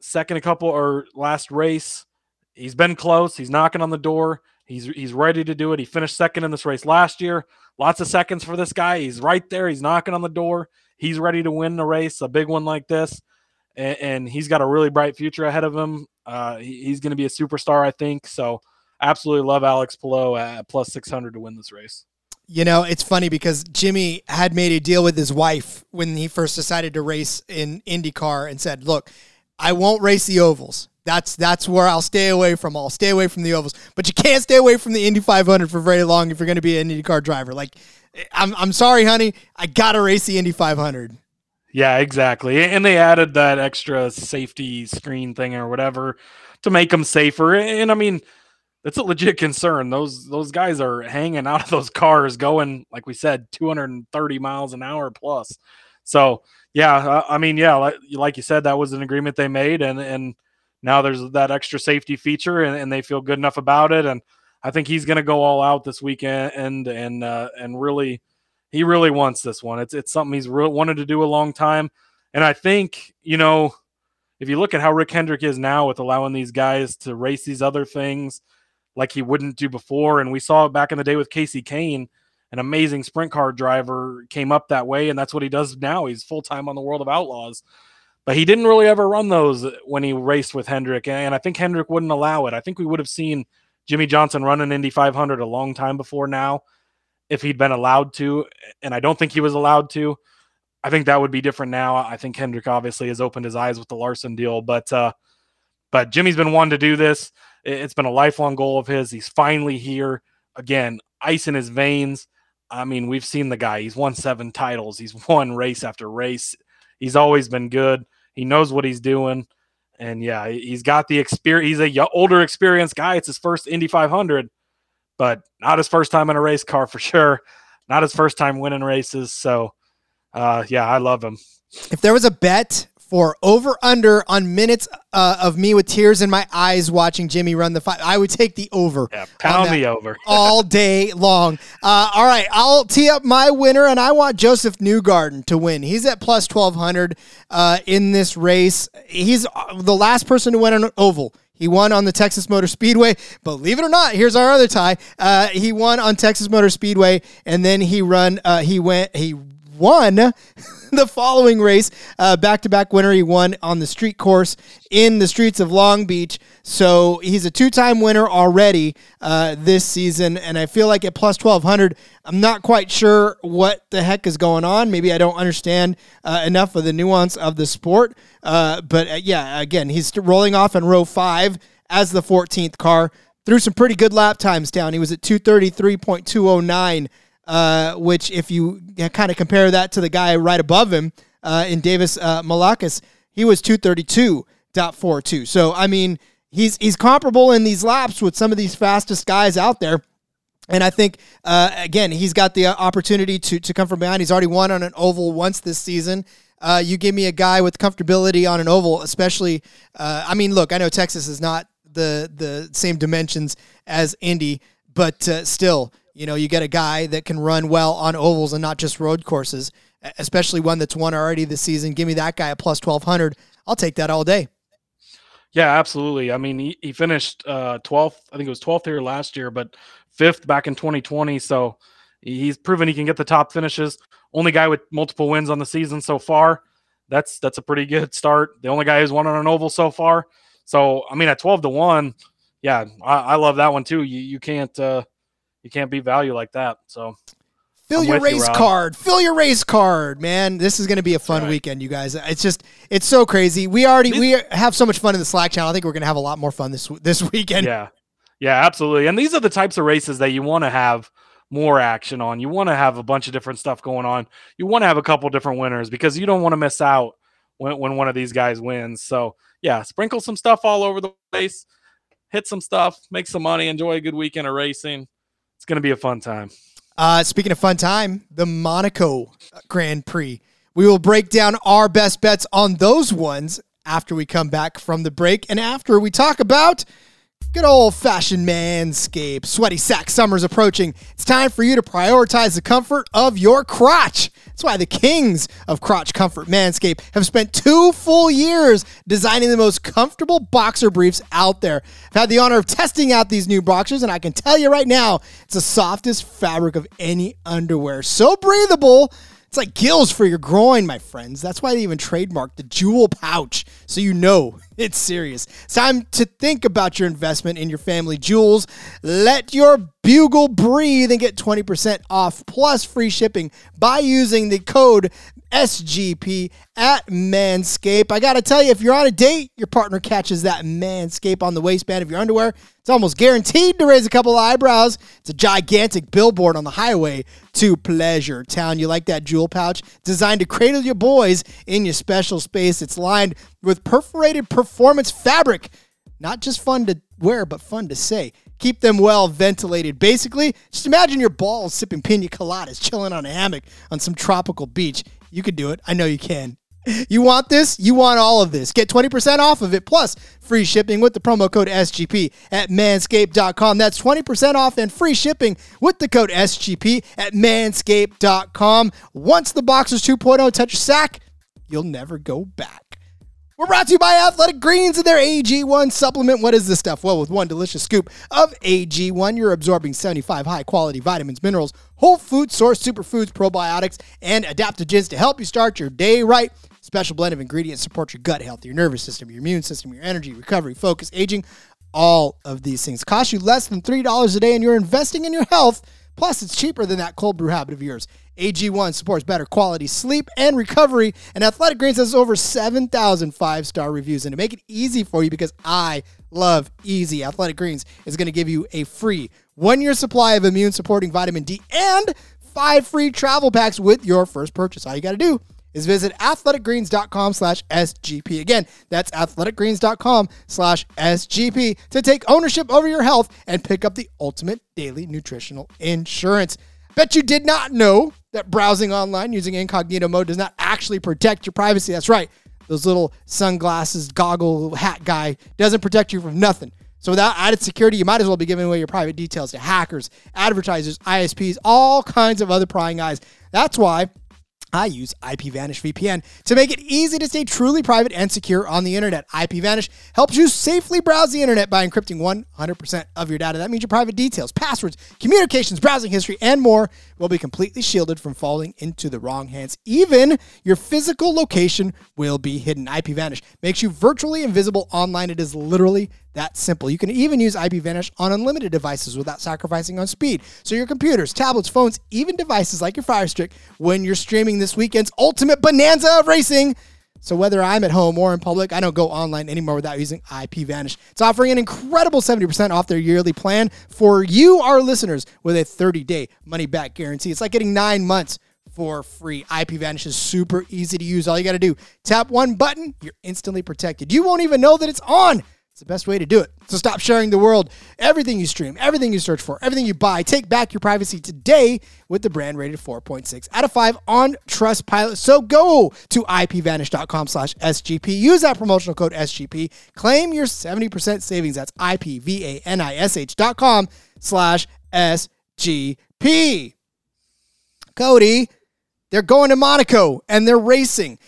S3: second a couple or last race. He's been close. He's knocking on the door. He's he's ready to do it. He finished second in this race last year. Lots of seconds for this guy. He's right there. He's knocking on the door he's ready to win the race, a big one like this, and, and he's got a really bright future ahead of him. Uh, he, he's going to be a superstar, I think. So, absolutely love Alex Palou at plus 600 to win this race.
S1: You know, it's funny because Jimmie had made a deal with his wife when he first decided to race in IndyCar and said, "Look, I won't race the ovals. That's that's where I'll stay away from. I'll stay away from the ovals. But you can't stay away from the Indy 500 for very long if you're going to be an IndyCar driver. Like I'm I'm sorry, honey. I gotta race the Indy 500.
S3: Yeah, exactly. And they added that extra safety screen thing or whatever to make them safer. And I mean, it's a legit concern. Those those guys are hanging out of those cars going, like we said, 230 miles an hour plus. So yeah, uh, I mean, yeah, like, like you said, that was an agreement they made, and and now there's that extra safety feature, and, and they feel good enough about it. And I think he's going to go all out this weekend, and and uh, and really, he really wants this one. It's it's something he's re- wanted to do a long time, and I think you know, if you look at how Rick Hendrick is now with allowing these guys to race these other things like he wouldn't do before. And we saw it back in the day with Casey Kahne, an amazing sprint car driver, came up that way, and that's what he does now. He's full time on the World of Outlaws. But he didn't really ever run those when he raced with Hendrick, and I think Hendrick wouldn't allow it. I think we would have seen Jimmie Johnson run an Indy 500 a long time before now if he'd been allowed to, and I don't think he was allowed to. I think that would be different now. I think Hendrick obviously has opened his eyes with the Larson deal, but uh, but Jimmie's been one to do this. It's been a lifelong goal of his. He's finally here. Again, ice in his veins. I mean, we've seen the guy. He's won seven titles. He's won race after race. He's always been good. He knows what he's doing. And yeah, he's got the experience. He's a older, experienced guy. It's his first Indy 500, but not his first time in a race car for sure. Not his first time winning races. So, uh, yeah, I love him.
S1: If there was a bet for over under on minutes uh, of me with tears in my eyes watching Jimmie run the five. I would take the over.
S3: Yeah, pound the over
S1: all day long. Uh, all right, I'll tee up my winner, and I want Josef Newgarden to win. He's at plus twelve hundred uh, in this race. He's uh, the last person to win an oval. He won on the Texas Motor Speedway. Believe it or not, here's our other tie. Uh, he won on Texas Motor Speedway, and then he run. Uh, he went. He won the following race. Back to back winner. He won on the street course in the streets of Long Beach. So he's a two time winner already uh, this season. And I feel like at plus 1200, I'm not quite sure what the heck is going on. Maybe I don't understand uh, enough of the nuance of the sport. Uh, but uh, yeah, again, he's rolling off in row five as the 14th car. Threw some pretty good lap times down. He was at 233.209 uh, which if you kind of compare that to the guy right above him uh, in Davis uh, he was 232.42. So, I mean, he's, he's comparable in these laps with some of these fastest guys out there. And I think, uh, again, he's got the opportunity to, to come from behind. He's already won on an oval once this season. Uh, you give me a guy with comfortability on an oval, especially. Uh, I mean, look, I know Texas is not the the same dimensions as Indy, but uh, still, you know, you get a guy that can run well on ovals and not just road courses, especially one that's won already this season. Give me that guy at plus 1200. I'll take that all day.
S3: Yeah, absolutely. I mean, he, he finished uh, 12th. I think it was 12th here last year, but fifth back in 2020. So he's proven he can get the top finishes. Only guy with multiple wins on the season so far. That's that's a pretty good start. The only guy who's won on an oval so far. So I mean, at 12 to one, yeah, I, I love that one too. You you can't uh, you can't beat value like that. So
S1: Fill your race you, card. Fill your race card, man. This is going to be a fun right. weekend, you guys. It's just it's so crazy. We already we have so much fun in the Slack channel. I think we're going to have a lot more fun this this weekend.
S3: Yeah. Yeah, absolutely. And these are the types of races that you want to have more action on. You want to have a bunch of different stuff going on. You want to have a couple different winners because you don't want to miss out when, when one of these guys wins. So, yeah, sprinkle some stuff all over the place, hit some stuff, make some money, enjoy a good weekend of racing it's going to be a fun time.
S1: Uh, speaking of fun time, the Monaco Grand Prix. We will break down our best bets on those ones after we come back from the break and after we talk about Good old fashioned manscape. Sweaty sack summer's approaching. It's time for you to prioritize the comfort of your crotch. That's why the kings of crotch comfort Manscaped have spent two full years designing the most comfortable boxer briefs out there. I've had the honor of testing out these new boxers, and I can tell you right now, it's the softest fabric of any underwear. So breathable. It's like gills for your groin, my friends. That's why they even trademarked the jewel pouch, so you know It's serious. It's time to think about your investment in your family jewels. Let your bugle breathe and get 20% off plus free shipping by using the code SGP at Manscaped. I got to tell you, if you're on a date, your partner catches that Manscaped on the waistband of your underwear. It's almost guaranteed to raise a couple eyebrows. It's a gigantic billboard on the highway to Pleasure Town. You like that jewel pouch? Designed to cradle your boys in your special space. It's lined with perforated performance fabric. Not just fun to wear, but fun to say keep them well ventilated. Basically, just imagine your balls sipping pina coladas, chilling on a hammock on some tropical beach. You could do it. I know you can. You want this? You want all of this. Get 20% off of it plus free shipping with the promo code SGP at manscaped.com. That's 20% off and free shipping with the code SGP at manscaped.com. Once the Boxers 2.0 touch your sack, you'll never go back. We're brought to you by Athletic Greens and their AG1 supplement. What is this stuff? Well, with one delicious scoop of AG1, you're absorbing 75 high quality vitamins, minerals, whole food source superfoods, probiotics, and adaptogens to help you start your day right. Special blend of ingredients support your gut health, your nervous system, your immune system, your energy, recovery, focus, aging. All of these things cost you less than $3 a day, and you're investing in your health. Plus, it's cheaper than that cold brew habit of yours. AG1 supports better quality sleep and recovery, and Athletic Greens has over 7,000 five star reviews. And to make it easy for you, because I love easy, Athletic Greens is going to give you a free one year supply of immune supporting vitamin D and five free travel packs with your first purchase. All you got to do is visit athleticgreens.com slash SGP. Again, that's athleticgreens.com slash SGP to take ownership over your health and pick up the ultimate daily nutritional insurance. Bet you did not know that browsing online using incognito mode does not actually protect your privacy. That's right. Those little sunglasses, goggle, hat guy doesn't protect you from nothing. So without added security, you might as well be giving away your private details to hackers, advertisers, ISPs, all kinds of other prying eyes. That's why I use IPVanish VPN to make it easy to stay truly private and secure on the internet. IPVanish helps you safely browse the internet by encrypting 100% of your data. That means your private details, passwords, communications, browsing history, and more will be completely shielded from falling into the wrong hands. Even your physical location will be hidden. IPVanish makes you virtually invisible online. It is literally that simple. You can even use IPVanish on unlimited devices without sacrificing on speed. So your computers, tablets, phones, even devices like your Fire Stick, when you're streaming this weekend's ultimate bonanza of racing. So whether I'm at home or in public, I don't go online anymore without using IPVanish. It's offering an incredible 70% off their yearly plan for you, our listeners, with a 30-day money-back guarantee. It's like getting nine months for free. IPVanish is super easy to use. All you got to do, tap one button, you're instantly protected. You won't even know that it's on. It's the best way to do it. So stop sharing the world. Everything you stream, everything you search for, everything you buy, take back your privacy today with the brand rated 4.6 out of 5 on Trustpilot. So go to ipvanish.com slash SGP. Use that promotional code SGP. Claim your 70% savings. That's ipvanish dot com slash SGP. Cody, they're going to Monaco and they're racing.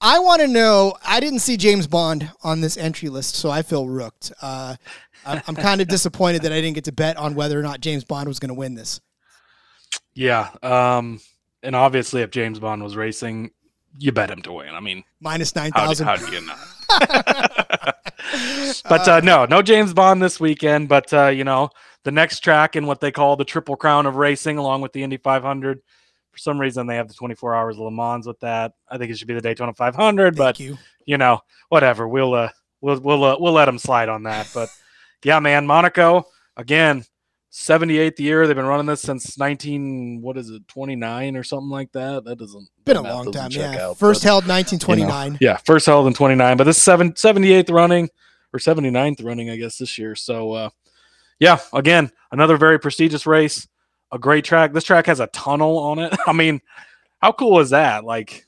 S1: I want to know. I didn't see James Bond on this entry list, so I feel rooked. Uh, I'm kind of disappointed that I didn't get to bet on whether or not James Bond was going to win this.
S3: Yeah, um, and obviously, if James Bond was racing, you bet him to win. I mean,
S1: minus nine thousand.
S3: How, do you not? but uh, no, no James Bond this weekend. But uh, you know, the next track in what they call the Triple Crown of racing, along with the Indy 500 for some reason, they have the 24 hours of Le Mans with that. I think it should be the Daytona 500, Thank but you. you know, whatever. We'll uh, we'll we'll uh, we'll let them slide on that. But yeah, man, Monaco again, 78th year. They've been running this since 19 what is it 29 or something like that. That doesn't
S1: been a long time. Yeah, out, first but, held 1929. You know,
S3: yeah, first held in 29, but this seven 78th running or 79th running, I guess this year. So uh, yeah, again, another very prestigious race a great track. This track has a tunnel on it. I mean, how cool is that? Like,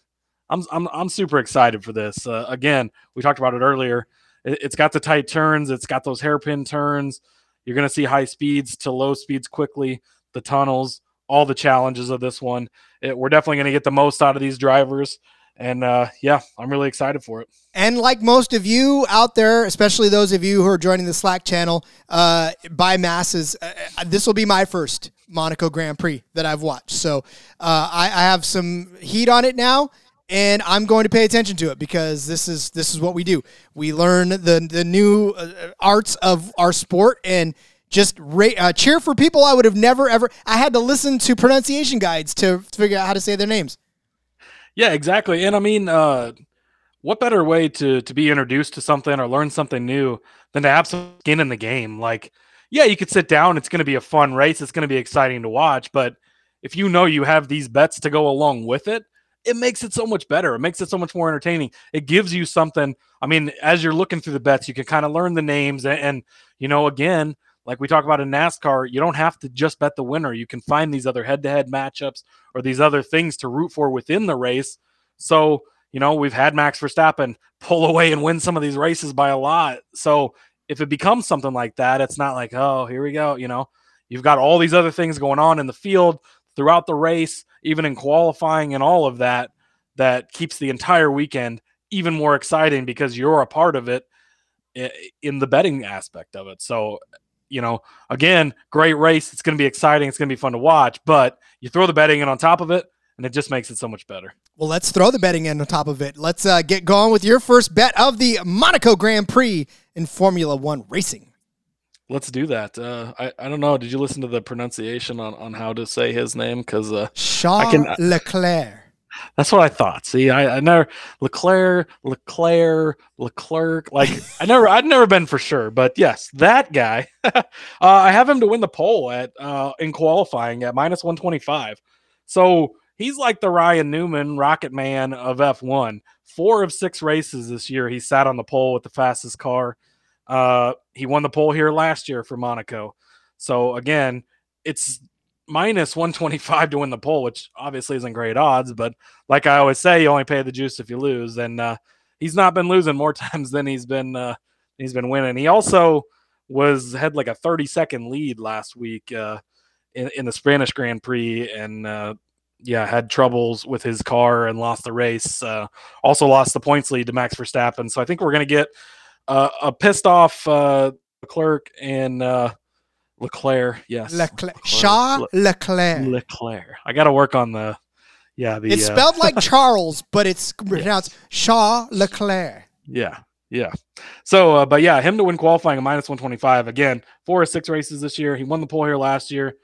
S3: I'm I'm I'm super excited for this. Uh, again, we talked about it earlier. It, has got the tight turns. It's got those hairpin turns. You're to see high speeds to low speeds quickly. The tunnels, all the challenges of this one. It, we're definitely to get the most out of these drivers. And uh, yeah, I'm really excited for it.
S1: And like most of you out there, especially those of you who are joining the Slack channel uh, by masses, uh, uh this will be my first Monaco Grand Prix that I've watched. So uh, I, I, have some heat on it now. and I'm going to pay attention to it because this is this is what we do. We learn the the new uh, arts of our sport and just ra- uh, cheer for people I would have never ever. I had to listen to pronunciation guides to figure out how to say their names.
S3: Yeah, exactly. And I mean, uh, what better way to to be introduced to something or learn something new than to have some skin in the game? Like, yeah, you could sit down. It's going to be a fun race. It's going to be exciting to watch. But if you know you have these bets to go along with it, it makes it so much better. It makes it so much more entertaining. It gives you something. I mean, as you're looking through the bets, you can kind of learn the names and, and you know, again, like we talk about in NASCAR, you don't have to just bet the winner. You can find these other head-to-head matchups or these other things to root for within the race. So, you know, we've had Max Verstappen pull away and win some of these races by a lot. So, if it becomes something like that, it's not like, oh, here we go, you know. You've got all these other things going on in the field throughout the race, even in qualifying and all of that that keeps the entire weekend even more exciting because you're a part of it in the betting aspect of it. So you know, again, great race. It's going to be exciting. It's going to be fun to watch, but you throw the betting in on top of it, and it just makes it so much better.
S1: Well, let's throw the betting in on top of it. Let's uh, get going with your first bet of the Monaco Grand Prix in Formula One racing.
S3: Let's do that. Uh, I, I don't know. Did you listen to the pronunciation on, on how to say his name? Because uh,
S1: Charles Leclerc.
S3: That's what I thought. See, I, I never Leclerc, Leclerc, Leclerc. Like I never, I'd never been for sure, but yes, that guy. uh, I have him to win the pole at uh, in qualifying at minus one twenty five. So he's like the Ryan Newman Rocket Man of F one. Four of six races this year, he sat on the pole with the fastest car. Uh, he won the pole here last year for Monaco. So again, it's minus 125 to win the pole, which obviously isn't great odds. But like I always say, you only pay the juice if you lose. And uh, he's not been losing more times than he's been uh, he's been winning. He also was had like a 30 second lead last week uh, in, in the Spanish Grand Prix and uh, yeah, had troubles with his car and lost the race. Uh, also lost the points lead to Max Verstappen. So I think we're going to get uh, a pissed off uh, clerk and uh, Leclerc, yes.
S1: Leclerc. Shaw Leclerc.
S3: Leclerc. I got to work on the, yeah. The,
S1: it's uh, spelled like Charles, but it's pronounced Shaw Leclerc.
S3: Yeah, yeah. So, uh, but yeah, him to win qualifying a minus 125. Again, four or six races this year. He won the pole here last year.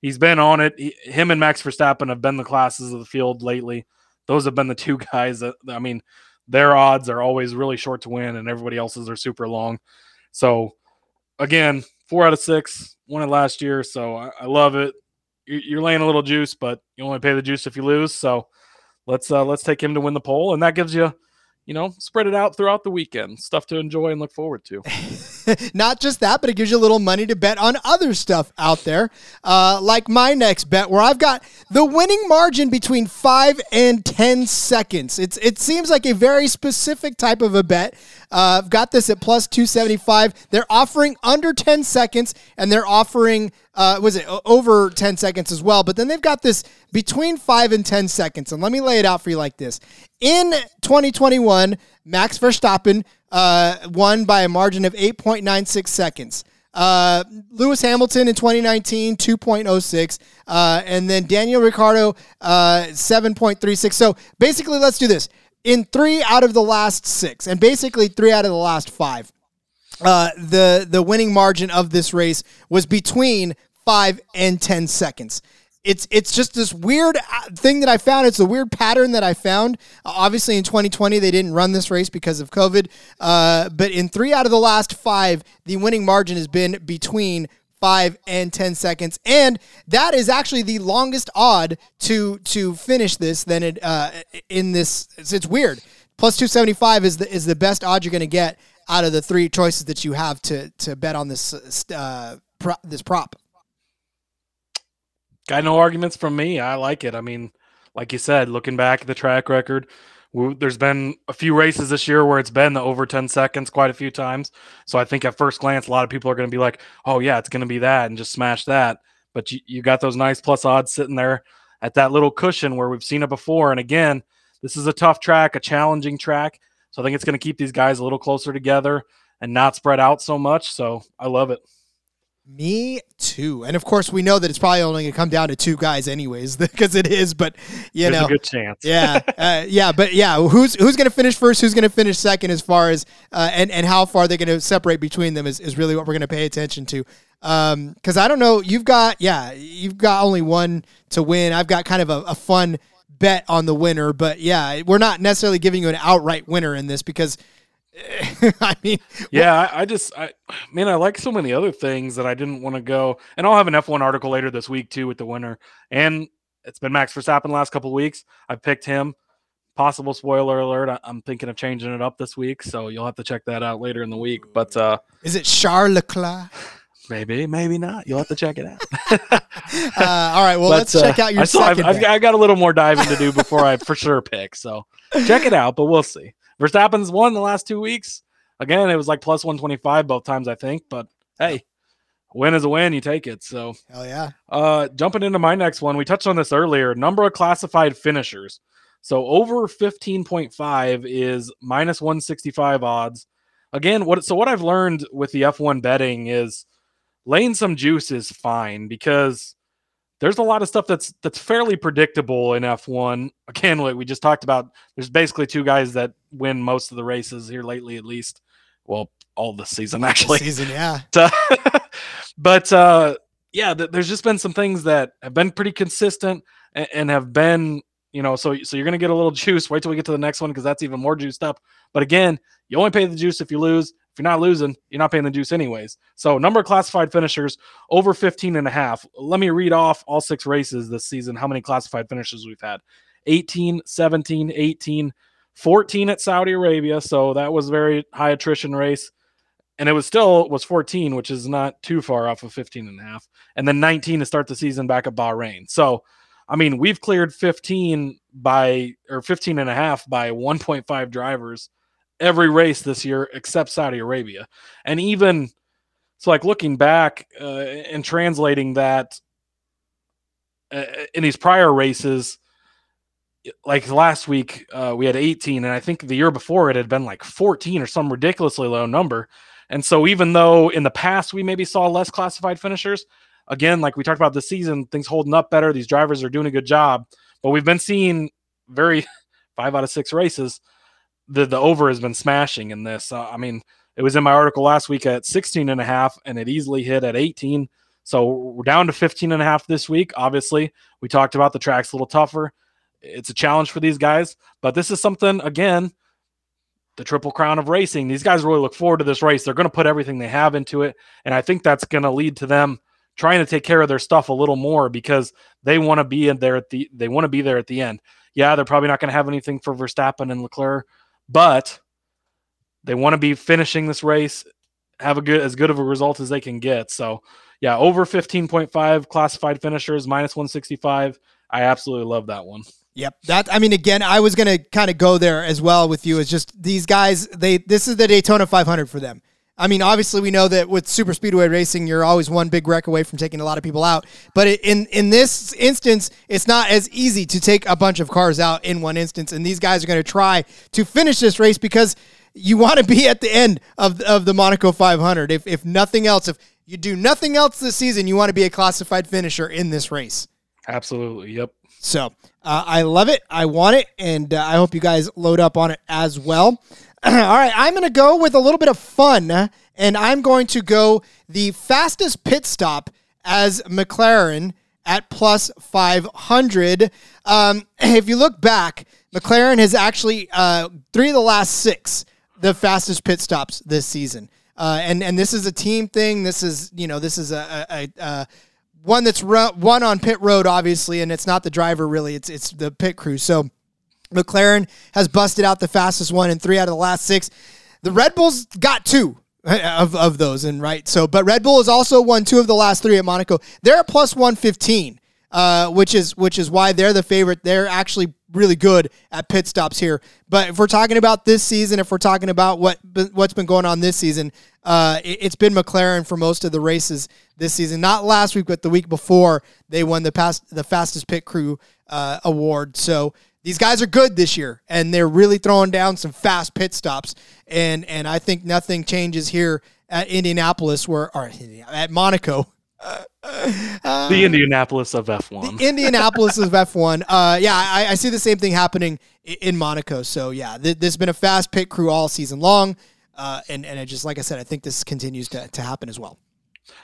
S3: He's been on it. He, him and Max Verstappen have been the classes of the field lately. Those have been the two guys that, I mean, their odds are always really short to win, and everybody else's are super long. So, again, four out of six won it last year, so I, I love it. You're laying a little juice, but you only pay the juice if you lose. So let's uh, let's take him to win the pole, and that gives you you know, spread it out throughout the weekend. Stuff to enjoy and look forward to.
S1: Not just that, but it gives you a little money to bet on other stuff out there. Uh, like my next bet, where I've got the winning margin between five and 10 seconds. It's It seems like a very specific type of a bet. Uh, I've got this at plus 275. They're offering under 10 seconds, and they're offering uh, was it over 10 seconds as well. But then they've got this between five and 10 seconds. And let me lay it out for you like this. In 2021, Max Verstappen uh, won by a margin of 8.96 seconds. Uh, Lewis Hamilton in 2019, 2.06. Uh, and then Daniel Ricciardo, uh, 7.36. So basically, let's do this. In three out of the last six, and basically three out of the last five, uh, the the winning margin of this race was between five and 10 seconds. It's it's just this weird uh, thing that I found. It's a weird pattern that I found. Uh, obviously, in 2020, they didn't run this race because of COVID. Uh, but in three out of the last five, the winning margin has been between five and 10 seconds. And that is actually the longest odd to to finish this than it uh, in this. It's, it's weird. Plus 275 is the is the best odd you're going to get out of the three choices that you have to to bet on this uh, pro, this prop.
S3: Got no arguments from me. I like it. I mean, like you said, looking back at the track record, there's been a few races this year where it's been the over 10 seconds quite a few times. So I think at first glance, a lot of people are going to be like, oh, yeah, it's going to be that and just smash that. But you, you got those nice plus odds sitting there at that little cushion where we've seen it before. And again, this is a tough track, a challenging track. So I think it's going to keep these guys a little closer together and not spread out so much. So I love it.
S1: Me too. And of course, we know that it's probably only going to come down to two guys, anyways, because it is. But you
S3: There's
S1: know,
S3: a good chance.
S1: yeah, uh, yeah. But yeah, who's who's going to finish first? Who's going to finish second? As far as uh, and and how far they're going to separate between them is, is really what we're going to pay attention to. Because I don't know, you've got yeah, you've got only one to win. I've got kind of a, a fun bet on the winner, but yeah, we're not necessarily giving you an outright winner in this because. I mean,
S3: Yeah, I, I just, I man, I like so many other things that I didn't want to go. And I'll have an F1 article later this week too with the winner. And it's been Max Verstappen the last couple of weeks. I picked him. Possible spoiler alert. I, I'm thinking of changing it up this week, so you'll have to check that out later in the week. But uh
S1: is it Charles Leclerc?
S3: maybe, maybe not. You'll have to check it out.
S1: Uh, all right, well,
S3: But,
S1: let's check
S3: uh,
S1: out your
S3: I still, I've,
S1: second.
S3: I've, I got a little more diving to do before I for sure pick. So check it out, but we'll see. Verstappen's won the last two weeks. Again, it was like plus 125 both times, I think. But hey, win is a win. You take it. So
S1: Hell yeah.
S3: uh, jumping into my next one, we touched on this earlier. Number of classified finishers. So over 15.5 is minus 165 odds. Again, what so what I've learned with the F1 betting is laying some juice is fine because there's a lot of stuff that's that's fairly predictable in F1. Again, like we just talked about, there's basically two guys that win most of the races here lately, at least. Well, all the season actually
S1: season, yeah.
S3: but uh, yeah, th- there's just been some things that have been pretty consistent and, and have been, you know, so so you're gonna get a little juice. Wait till we get to the next one because that's even more juiced up. But again, you only pay the juice if you lose. You're not losing, you're not paying the juice anyways. So number of classified finishers over 15 and a half. Let me read off all six races this season, how many classified finishers we've had. 18, 17, 18, 14 at Saudi Arabia. So that was very high attrition race and it was still was 14 which is not too far off of 15 and a half and then 19 to start the season back at bahrain so i mean we've cleared 15 by or 15 and a half by 1.5 drivers every race this year except saudi arabia. And even so like looking back uh, and translating that uh, in these prior races like last week uh, we had 18 and i think the year before it had been like 14 or some ridiculously low number. And so even though in the past we maybe saw less classified finishers again like we talked about this season things holding up better these drivers are doing a good job but we've been seeing very five out of six races the the over has been smashing in this. Uh, i mean it was in my article last week at 16 and a half and it easily hit at 18 so we're down to 15 and a half this week. Obviously we talked about the track's a little tougher. It's a challenge for these guys but this is something again the triple crown of racing these guys really look forward to this race. They're going to put everything they have into it and i think that's going to lead to them trying to take care of their stuff a little more because they want to be in there at the they want to be there at the end. Yeah they're probably not going to have anything for verstappen and leclerc but they want to be finishing this race have a good as good of a result as they can get so yeah over 15.5 classified finishers minus 165 i absolutely love that one
S1: Yep. That I mean again, I was going to kind of go there as well with you. Is just these guys, they this is the Daytona 500 for them. I mean, obviously we know that with super speedway racing, you're always one big wreck away from taking a lot of people out. But in in this instance, it's not as easy to take a bunch of cars out in one instance. And these guys are going to try to finish this race because you want to be at the end of of the Monaco 500. If if nothing else, if you do nothing else this season, you want to be a classified finisher in this race.
S3: absolutely yep
S1: So uh, I love it. I want it, and uh, I hope you guys load up on it as well. All right, I'm going to go with a little bit of fun, and I'm going to go the fastest pit stop as McLaren at plus 500. Um, if you look back, McLaren has actually uh, three of the last six the fastest pit stops this season. Uh, and and this is a team thing. This is you know this is a, a, a, one that's run, one on pit road, obviously, and it's not the driver really. It's it's the pit crew. So McLaren has busted out the fastest one in three out of the last six. The Red Bulls got two of, of those, and right. So, but Red Bull has also won two of the last three at Monaco. They're at plus one fifteen, uh, which is which is why they're the favorite. They're actually really good at pit stops here. But if we're talking about this season, if we're talking about what what's been going on this season, uh, it, has been McLaren for most of the races this season. Not last week, but the week before they won the past the fastest pit crew uh, award. So these guys are good this year, and they're really throwing down some fast pit stops. And and I think nothing changes here at Indianapolis, where or at Monaco.
S3: Uh, the Indianapolis of F1.
S1: The Indianapolis of F1. Uh, yeah, I, I, see the same thing happening in, in Monaco. So yeah, th- there's been a fast pit crew all season long, uh, and and I just like I said, I think this continues to to happen as well.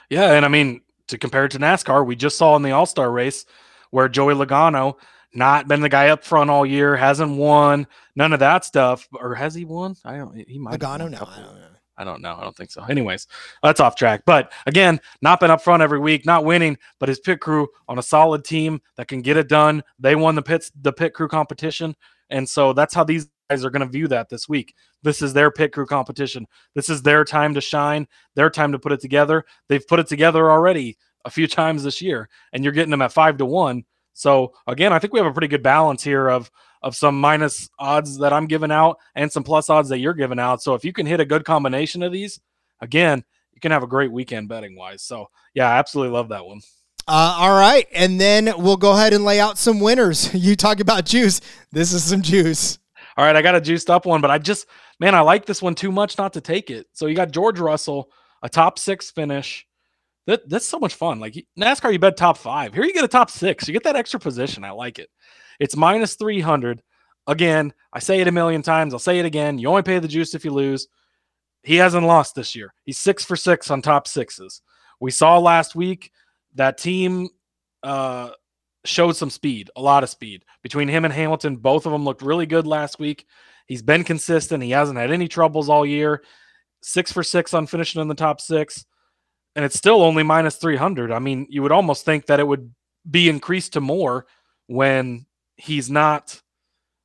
S3: Yeah, and I mean to compare it to NASCAR, we just saw in the All Star race where Joey Logano not been the guy up front all year, hasn't won, none of that stuff, or has he won? I don't. He might.
S1: Logano, no, I don't know.
S3: I don't know. I don't think so. Anyways, that's off track. But again, not been up front every week, not winning, but his pit crew on a solid team that can get it done. They won the pits, the pit crew competition, and so that's how these guys are going to view that this week. This is their pit crew competition. This is their time to shine. Their time to put it together. They've put it together already a few times this year, and you're getting them at five to one. So again, I think we have a pretty good balance here of of some minus odds that I'm giving out and some plus odds that you're giving out. So if you can hit a good combination of these, again, you can have a great weekend betting wise. So yeah, I absolutely love that one.
S1: Uh, all right, and then we'll go ahead and lay out some winners. You talk about juice. This is some juice.
S3: All right, I got a juiced up one, but I just man, I like this one too much not to take it. So you got George Russell, a top six finish. That that's so much fun. Like NASCAR, you bet top five. Here you get a top six. You get that extra position. I like it. It's minus three hundred. Again, I say it a million times. I'll say it again. You only pay the juice if you lose. He hasn't lost this year. He's six for six on top sixes. We saw last week that team uh, showed some speed, a lot of speed between him and Hamilton. Both of them looked really good last week. He's been consistent. He hasn't had any troubles all year. Six for six on finishing in the top six and it's still only minus 300. I mean, you would almost think that it would be increased to more when he's not,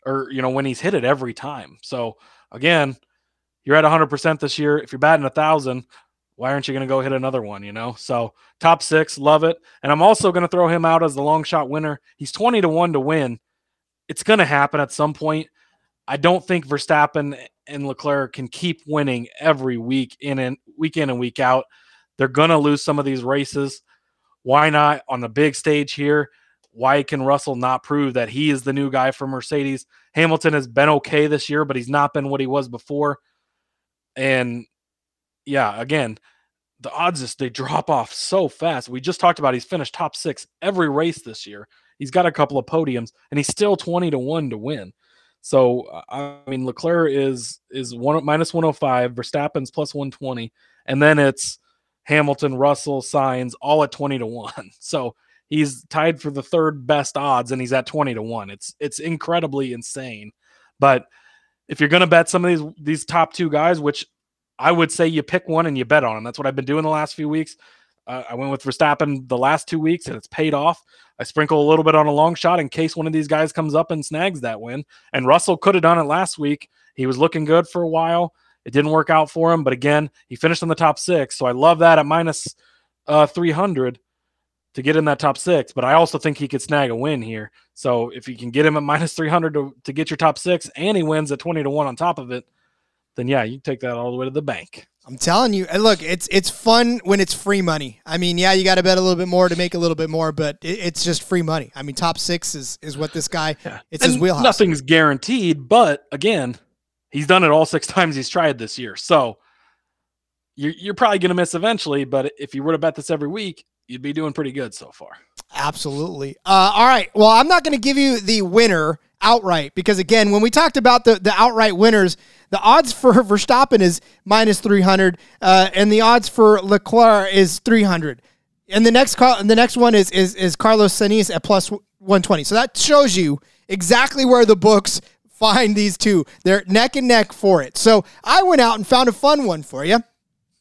S3: or, you know, when he's hit it every time. So, again, you're at 100% this year. If you're batting a thousand, why aren't you going to go hit another one, you know? So, top six, love it. And I'm also going to throw him out as the long shot winner. He's 20 to 1 to win. It's going to happen at some point. I don't think Verstappen and Leclerc can keep winning every week in and week in and week out. They're going to lose some of these races. Why not on the big stage here? Why can Russell not prove that he is the new guy for Mercedes? Hamilton has been okay this year, but he's not been what he was before. And yeah, again, the odds just they drop off so fast. We just talked about he's finished top six every race this year. He's got a couple of podiums, and he's still twenty to one to win. So I mean, Leclerc is is one minus one hundred five. Verstappen's plus one twenty, and then it's Hamilton, Russell, Sainz, all at 20 to 1. So he's tied for the third best odds and he's at 20 to 1. It's it's incredibly insane. But if you're going to bet some of these these top two guys, which I would say you pick one and you bet on them. That's what I've been doing the last few weeks. Uh, I went with Verstappen the last two weeks and it's paid off. I sprinkle a little bit on a long shot in case one of these guys comes up and snags that win. And Russell could have done it last week. He was looking good for a while. It didn't work out for him, but again, he finished in the top six. So I love that at minus, uh, 300 to get in that top six. But I also think he could snag a win here. So if you can get him at minus 300 to, to get your top six and he wins at 20 to 1 on top of it, then yeah, you take that all the way to the bank.
S1: I'm telling you, look, it's it's fun when it's free money. I mean, yeah, you got to bet a little bit more to make a little bit more, but it, it's just free money. I mean, top six is is what this guy. Yeah. It's and his wheelhouse.
S3: Nothing's guaranteed, but again, He's done it all six times he's tried this year. So you're, you're probably going to miss eventually, but if you were to bet this every week, you'd be doing pretty good so far.
S1: Absolutely. Uh, all right. Well, I'm not going to give you the winner outright because, again, when we talked about the, the outright winners, the odds for Verstappen is minus 300, uh, and the odds for Leclerc is 300. And the next call, and the next one is is is Carlos Sainz at plus 120. So that shows you exactly where the books find these two. They're neck and neck for it. So I went out and found a fun one for you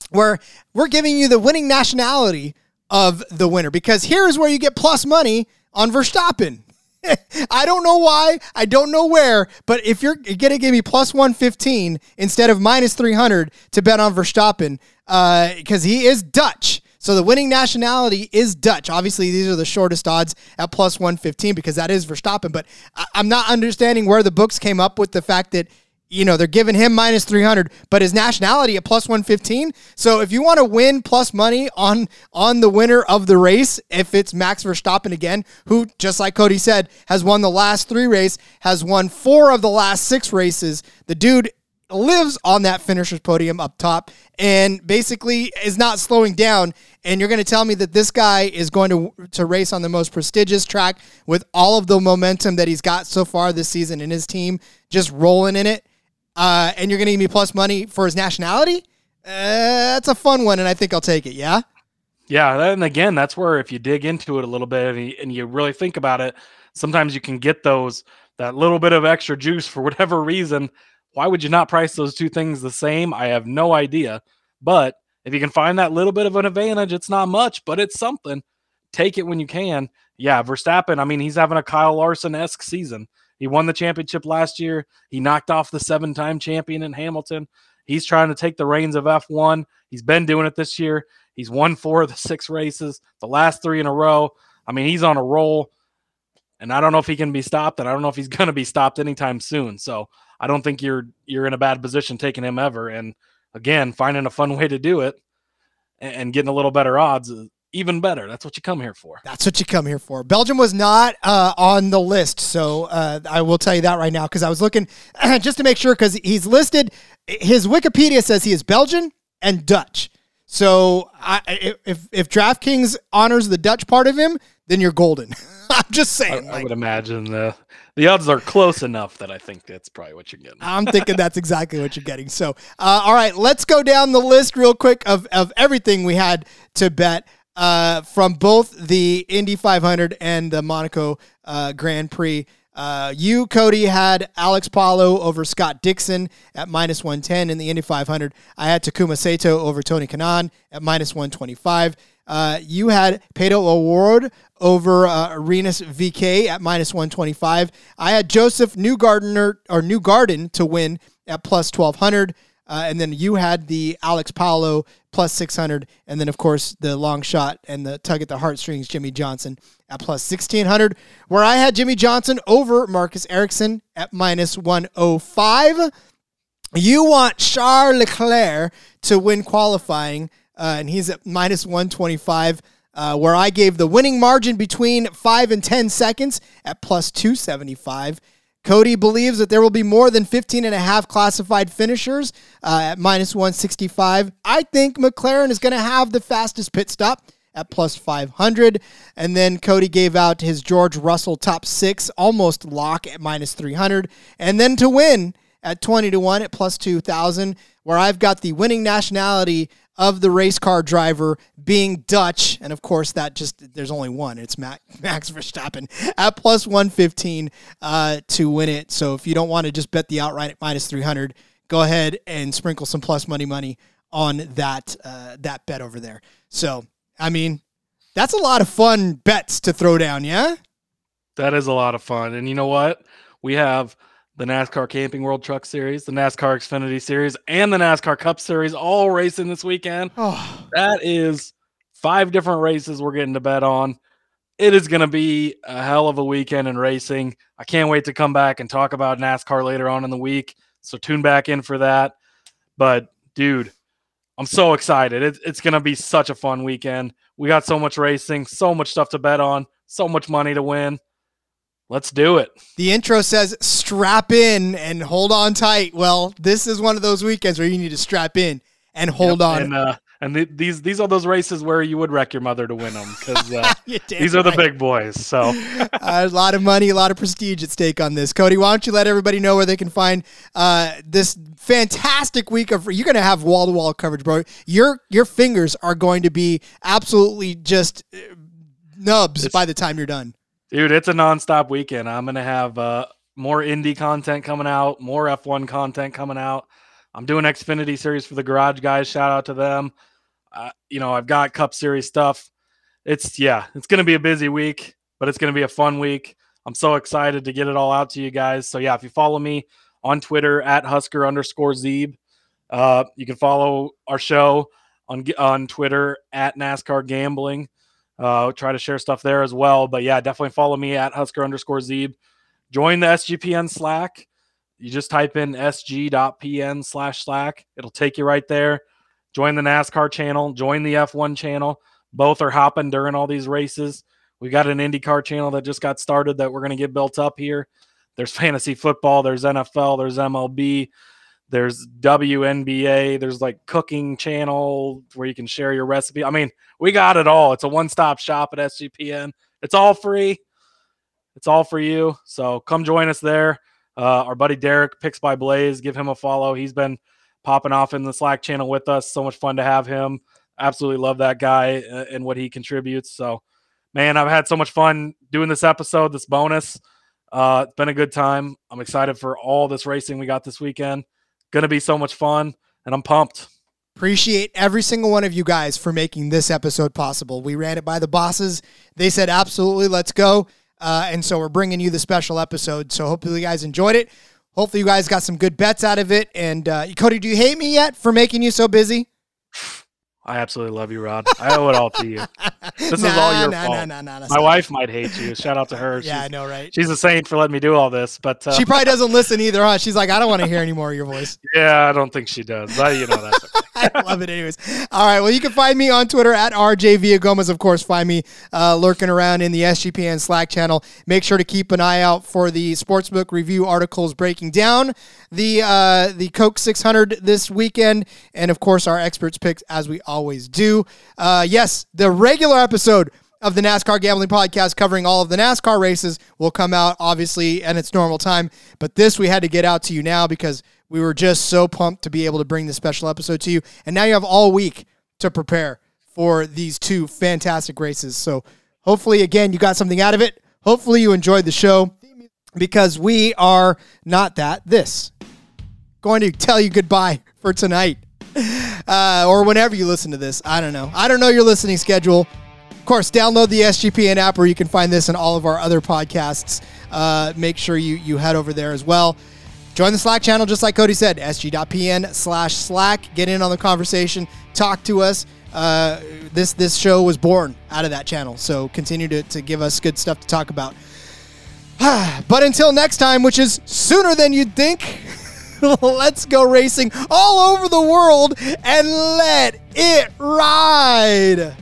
S1: where we're giving you the winning nationality of the winner because here's where you get plus money on Verstappen. I don't know why. I don't know where. But if you're going to give me plus 115 instead of minus 300 to bet on Verstappen, because uh, he is Dutch. So the winning nationality is Dutch. Obviously, these are the shortest odds at plus 115 because that is Verstappen. But I- I'm not understanding where the books came up with the fact that you know, they're giving him minus 300, but his nationality at plus 115. So if you want to win plus money on on the winner of the race, if it's Max Verstappen again, who just like Cody said, has won the last 3 race, has won 4 of the last 6 races. The dude lives on that finisher's podium up top and basically is not slowing down. And you're going to tell me that this guy is going to to race on the most prestigious track with all of the momentum that he's got so far this season and his team just rolling in it. Uh, and you're going to give me plus money for his nationality? Uh, that's a fun one, and I think I'll take it. Yeah.
S3: Yeah, and again, that's where if you dig into it a little bit and you, and you really think about it, sometimes you can get those that little bit of extra juice for whatever reason. Why would you not price those two things the same? I have no idea. But if you can find that little bit of an advantage, it's not much, but it's something. Take it when you can. Yeah, Verstappen, I mean, he's having a Kyle Larson esque season. He won the championship last year. He knocked off the seven time champion in Hamilton. He's trying to take the reins of F1. He's been doing it this year. He's won four of the six races, the last three in a row. I mean, he's on a roll. And I don't know if he can be stopped, and I don't know if he's going to be stopped anytime soon. So I don't think you're you're in a bad position taking him ever. And again, finding a fun way to do it and, and getting a little better odds even better. That's what you come here for.
S1: That's what you come here for. Belgium was not uh, on the list, so uh, I will tell you that right now because I was looking just to make sure because he's listed. His Wikipedia says he is Belgian and Dutch. So I, if if DraftKings honors the Dutch part of him, then you're golden. I'm just saying.
S3: I, I would imagine the the odds are close enough that I think that's probably what you're getting.
S1: I'm thinking that's exactly what you're getting. So, uh, all right, let's go down the list real quick of of everything we had to bet uh, from both the Indy 500 and the Monaco uh, Grand Prix. Uh, you, Cody, had Alex Palou over Scott Dixon at minus 110 in the Indy 500. I had Takuma Sato over Tony Kanaan at minus 125. Uh, you had Pato O'Ward over uh, Rinus VeeKay at minus 125. I had Josef Newgarden or Newgarden to win at plus 1200. Uh, and then you had the Alex Palou plus 600. And then, of course, the long shot and the tug at the heartstrings, Jimmie Johnson at plus 1600, where I had Jimmie Johnson over Marcus Ericsson at minus 105. You want Charles Leclerc to win qualifying, uh, and he's at minus 125. Uh, where I gave the winning margin between 5 and 10 seconds at plus 275. Cody believes that there will be more than 15 and a half classified finishers uh, at minus 165. I think McLaren is going to have the fastest pit stop at plus 500. And then Cody gave out his George Russell top six, almost lock at minus 300. And then to win at 20 to 1 at plus 2,000, where I've got the winning nationality of the race car driver being Dutch. And of course, that just, there's only one. It's Max, Verstappen at plus 115 uh, to win it. So if you don't want to just bet the outright at minus 300, go ahead and sprinkle some plus money money on that uh, that bet over there. So, I mean, that's a lot of fun bets to throw down, yeah?
S3: That is a lot of fun. And you know what? We have the NASCAR Camping World Truck Series, the NASCAR Xfinity Series, and the NASCAR Cup Series all racing this weekend. Oh. That is five different races we're getting to bet on. It is going to be a hell of a weekend in racing. I can't wait to come back and talk about NASCAR later on in the week. So tune back in for that. But dude, I'm so excited. It, it's going to be such a fun weekend. We got so much racing, so much stuff to bet on, so much money to win. Let's do it.
S1: The intro says strap in and hold on tight. Well, this is one of those weekends where you need to strap in and hold yep, on.
S3: And, uh, and the, these these are those races where you would wreck your mother to win them because uh, these are the big boys. So
S1: uh, a lot of money, a lot of prestige at stake on this. Cody, why don't you let everybody know where they can find uh, this fantastic week of? You're going to have wall to wall coverage, bro. Your your fingers are going to be absolutely just uh, nubs it's, by the time you're done.
S3: Dude, it's a nonstop weekend. I'm gonna have uh, more Indy content coming out, more F1 content coming out. I'm doing Xfinity series for the Garage guys. Shout out to them. Uh, you know, I've got Cup Series stuff. It's yeah, it's gonna be a busy week, but it's gonna be a fun week. I'm so excited to get it all out to you guys. So yeah, if you follow me on Twitter at Husker underscore Zeeb, uh, you can follow our show on on Twitter at NASCAR Gambling. Uh, try to share stuff there as well. But yeah, definitely follow me at Husker underscore Zeeb. Join the SGPN Slack. You just type in sg.pn slash Slack. It'll take you right there. Join the NASCAR channel. Join the F1 channel. Both are hopping during all these races. We got an IndyCar channel that just got started that we're going to get built up here. There's fantasy football. There's NFL. There's MLB. There's WNBA. There's like cooking channel where you can share your recipe. I mean, we got it all. It's a one stop shop at SGPN. It's all free. It's all for you. So come join us there. Uh, our buddy Derek, Picks by Blaze, give him a follow. He's been popping off in the Slack channel with us. So much fun to have him. Absolutely love that guy and what he contributes. So, man, I've had so much fun doing this episode, this bonus. Uh, it's been a good time. I'm excited for all this racing we got this weekend. Going to be so much fun, and I'm pumped.
S1: Appreciate every single one of you guys for making this episode possible. We ran it by the bosses. They said, absolutely, let's go. Uh, and so we're bringing you the special episode. So hopefully you guys enjoyed it. Hopefully you guys got some good bets out of it. And uh, Cody, do you hate me yet for making you so busy?
S3: I absolutely love you, Rod. I owe it all to you. This nah, is all your nah, fault. Nah, My wife might hate you. Shout out to her.
S1: yeah, I know, right?
S3: She's a saint for letting me do all this, but
S1: uh, she probably doesn't listen either. Huh? She's like, I don't want to hear any more of your voice.
S3: Yeah, I don't think she does. But you know that's. Okay.
S1: I love it, anyways. All right, well, you can find me on Twitter at RJ Villagomez. Of course, find me uh, lurking around in the SGPN Slack channel. Make sure to keep an eye out for the sportsbook review articles breaking down the uh, the Coke 600 this weekend, and of course, our experts picks as we always do. Uh, yes, the regular episode of the NASCAR Gambling Podcast covering all of the NASCAR races will come out obviously and its normal time. But this we had to get out to you now because we were just so pumped to be able to bring this special episode to you. And now you have all week to prepare for these two fantastic races. So hopefully, again, you got something out of it. Hopefully, you enjoyed the show because we are not that this. Going to tell you goodbye for tonight. Uh, or whenever you listen to this. I don't know. I don't know your listening schedule. Of course, download the SGPN app where you can find this and all of our other podcasts. Uh, make sure you, you head over there as well. Join the Slack channel, just like Cody said, sg.pn slash Slack. Get in on the conversation, talk to us. Uh, this this show was born out of that channel, so continue to, to give us good stuff to talk about. but until next time, which is sooner than you'd think, let's go racing all over the world and let it ride.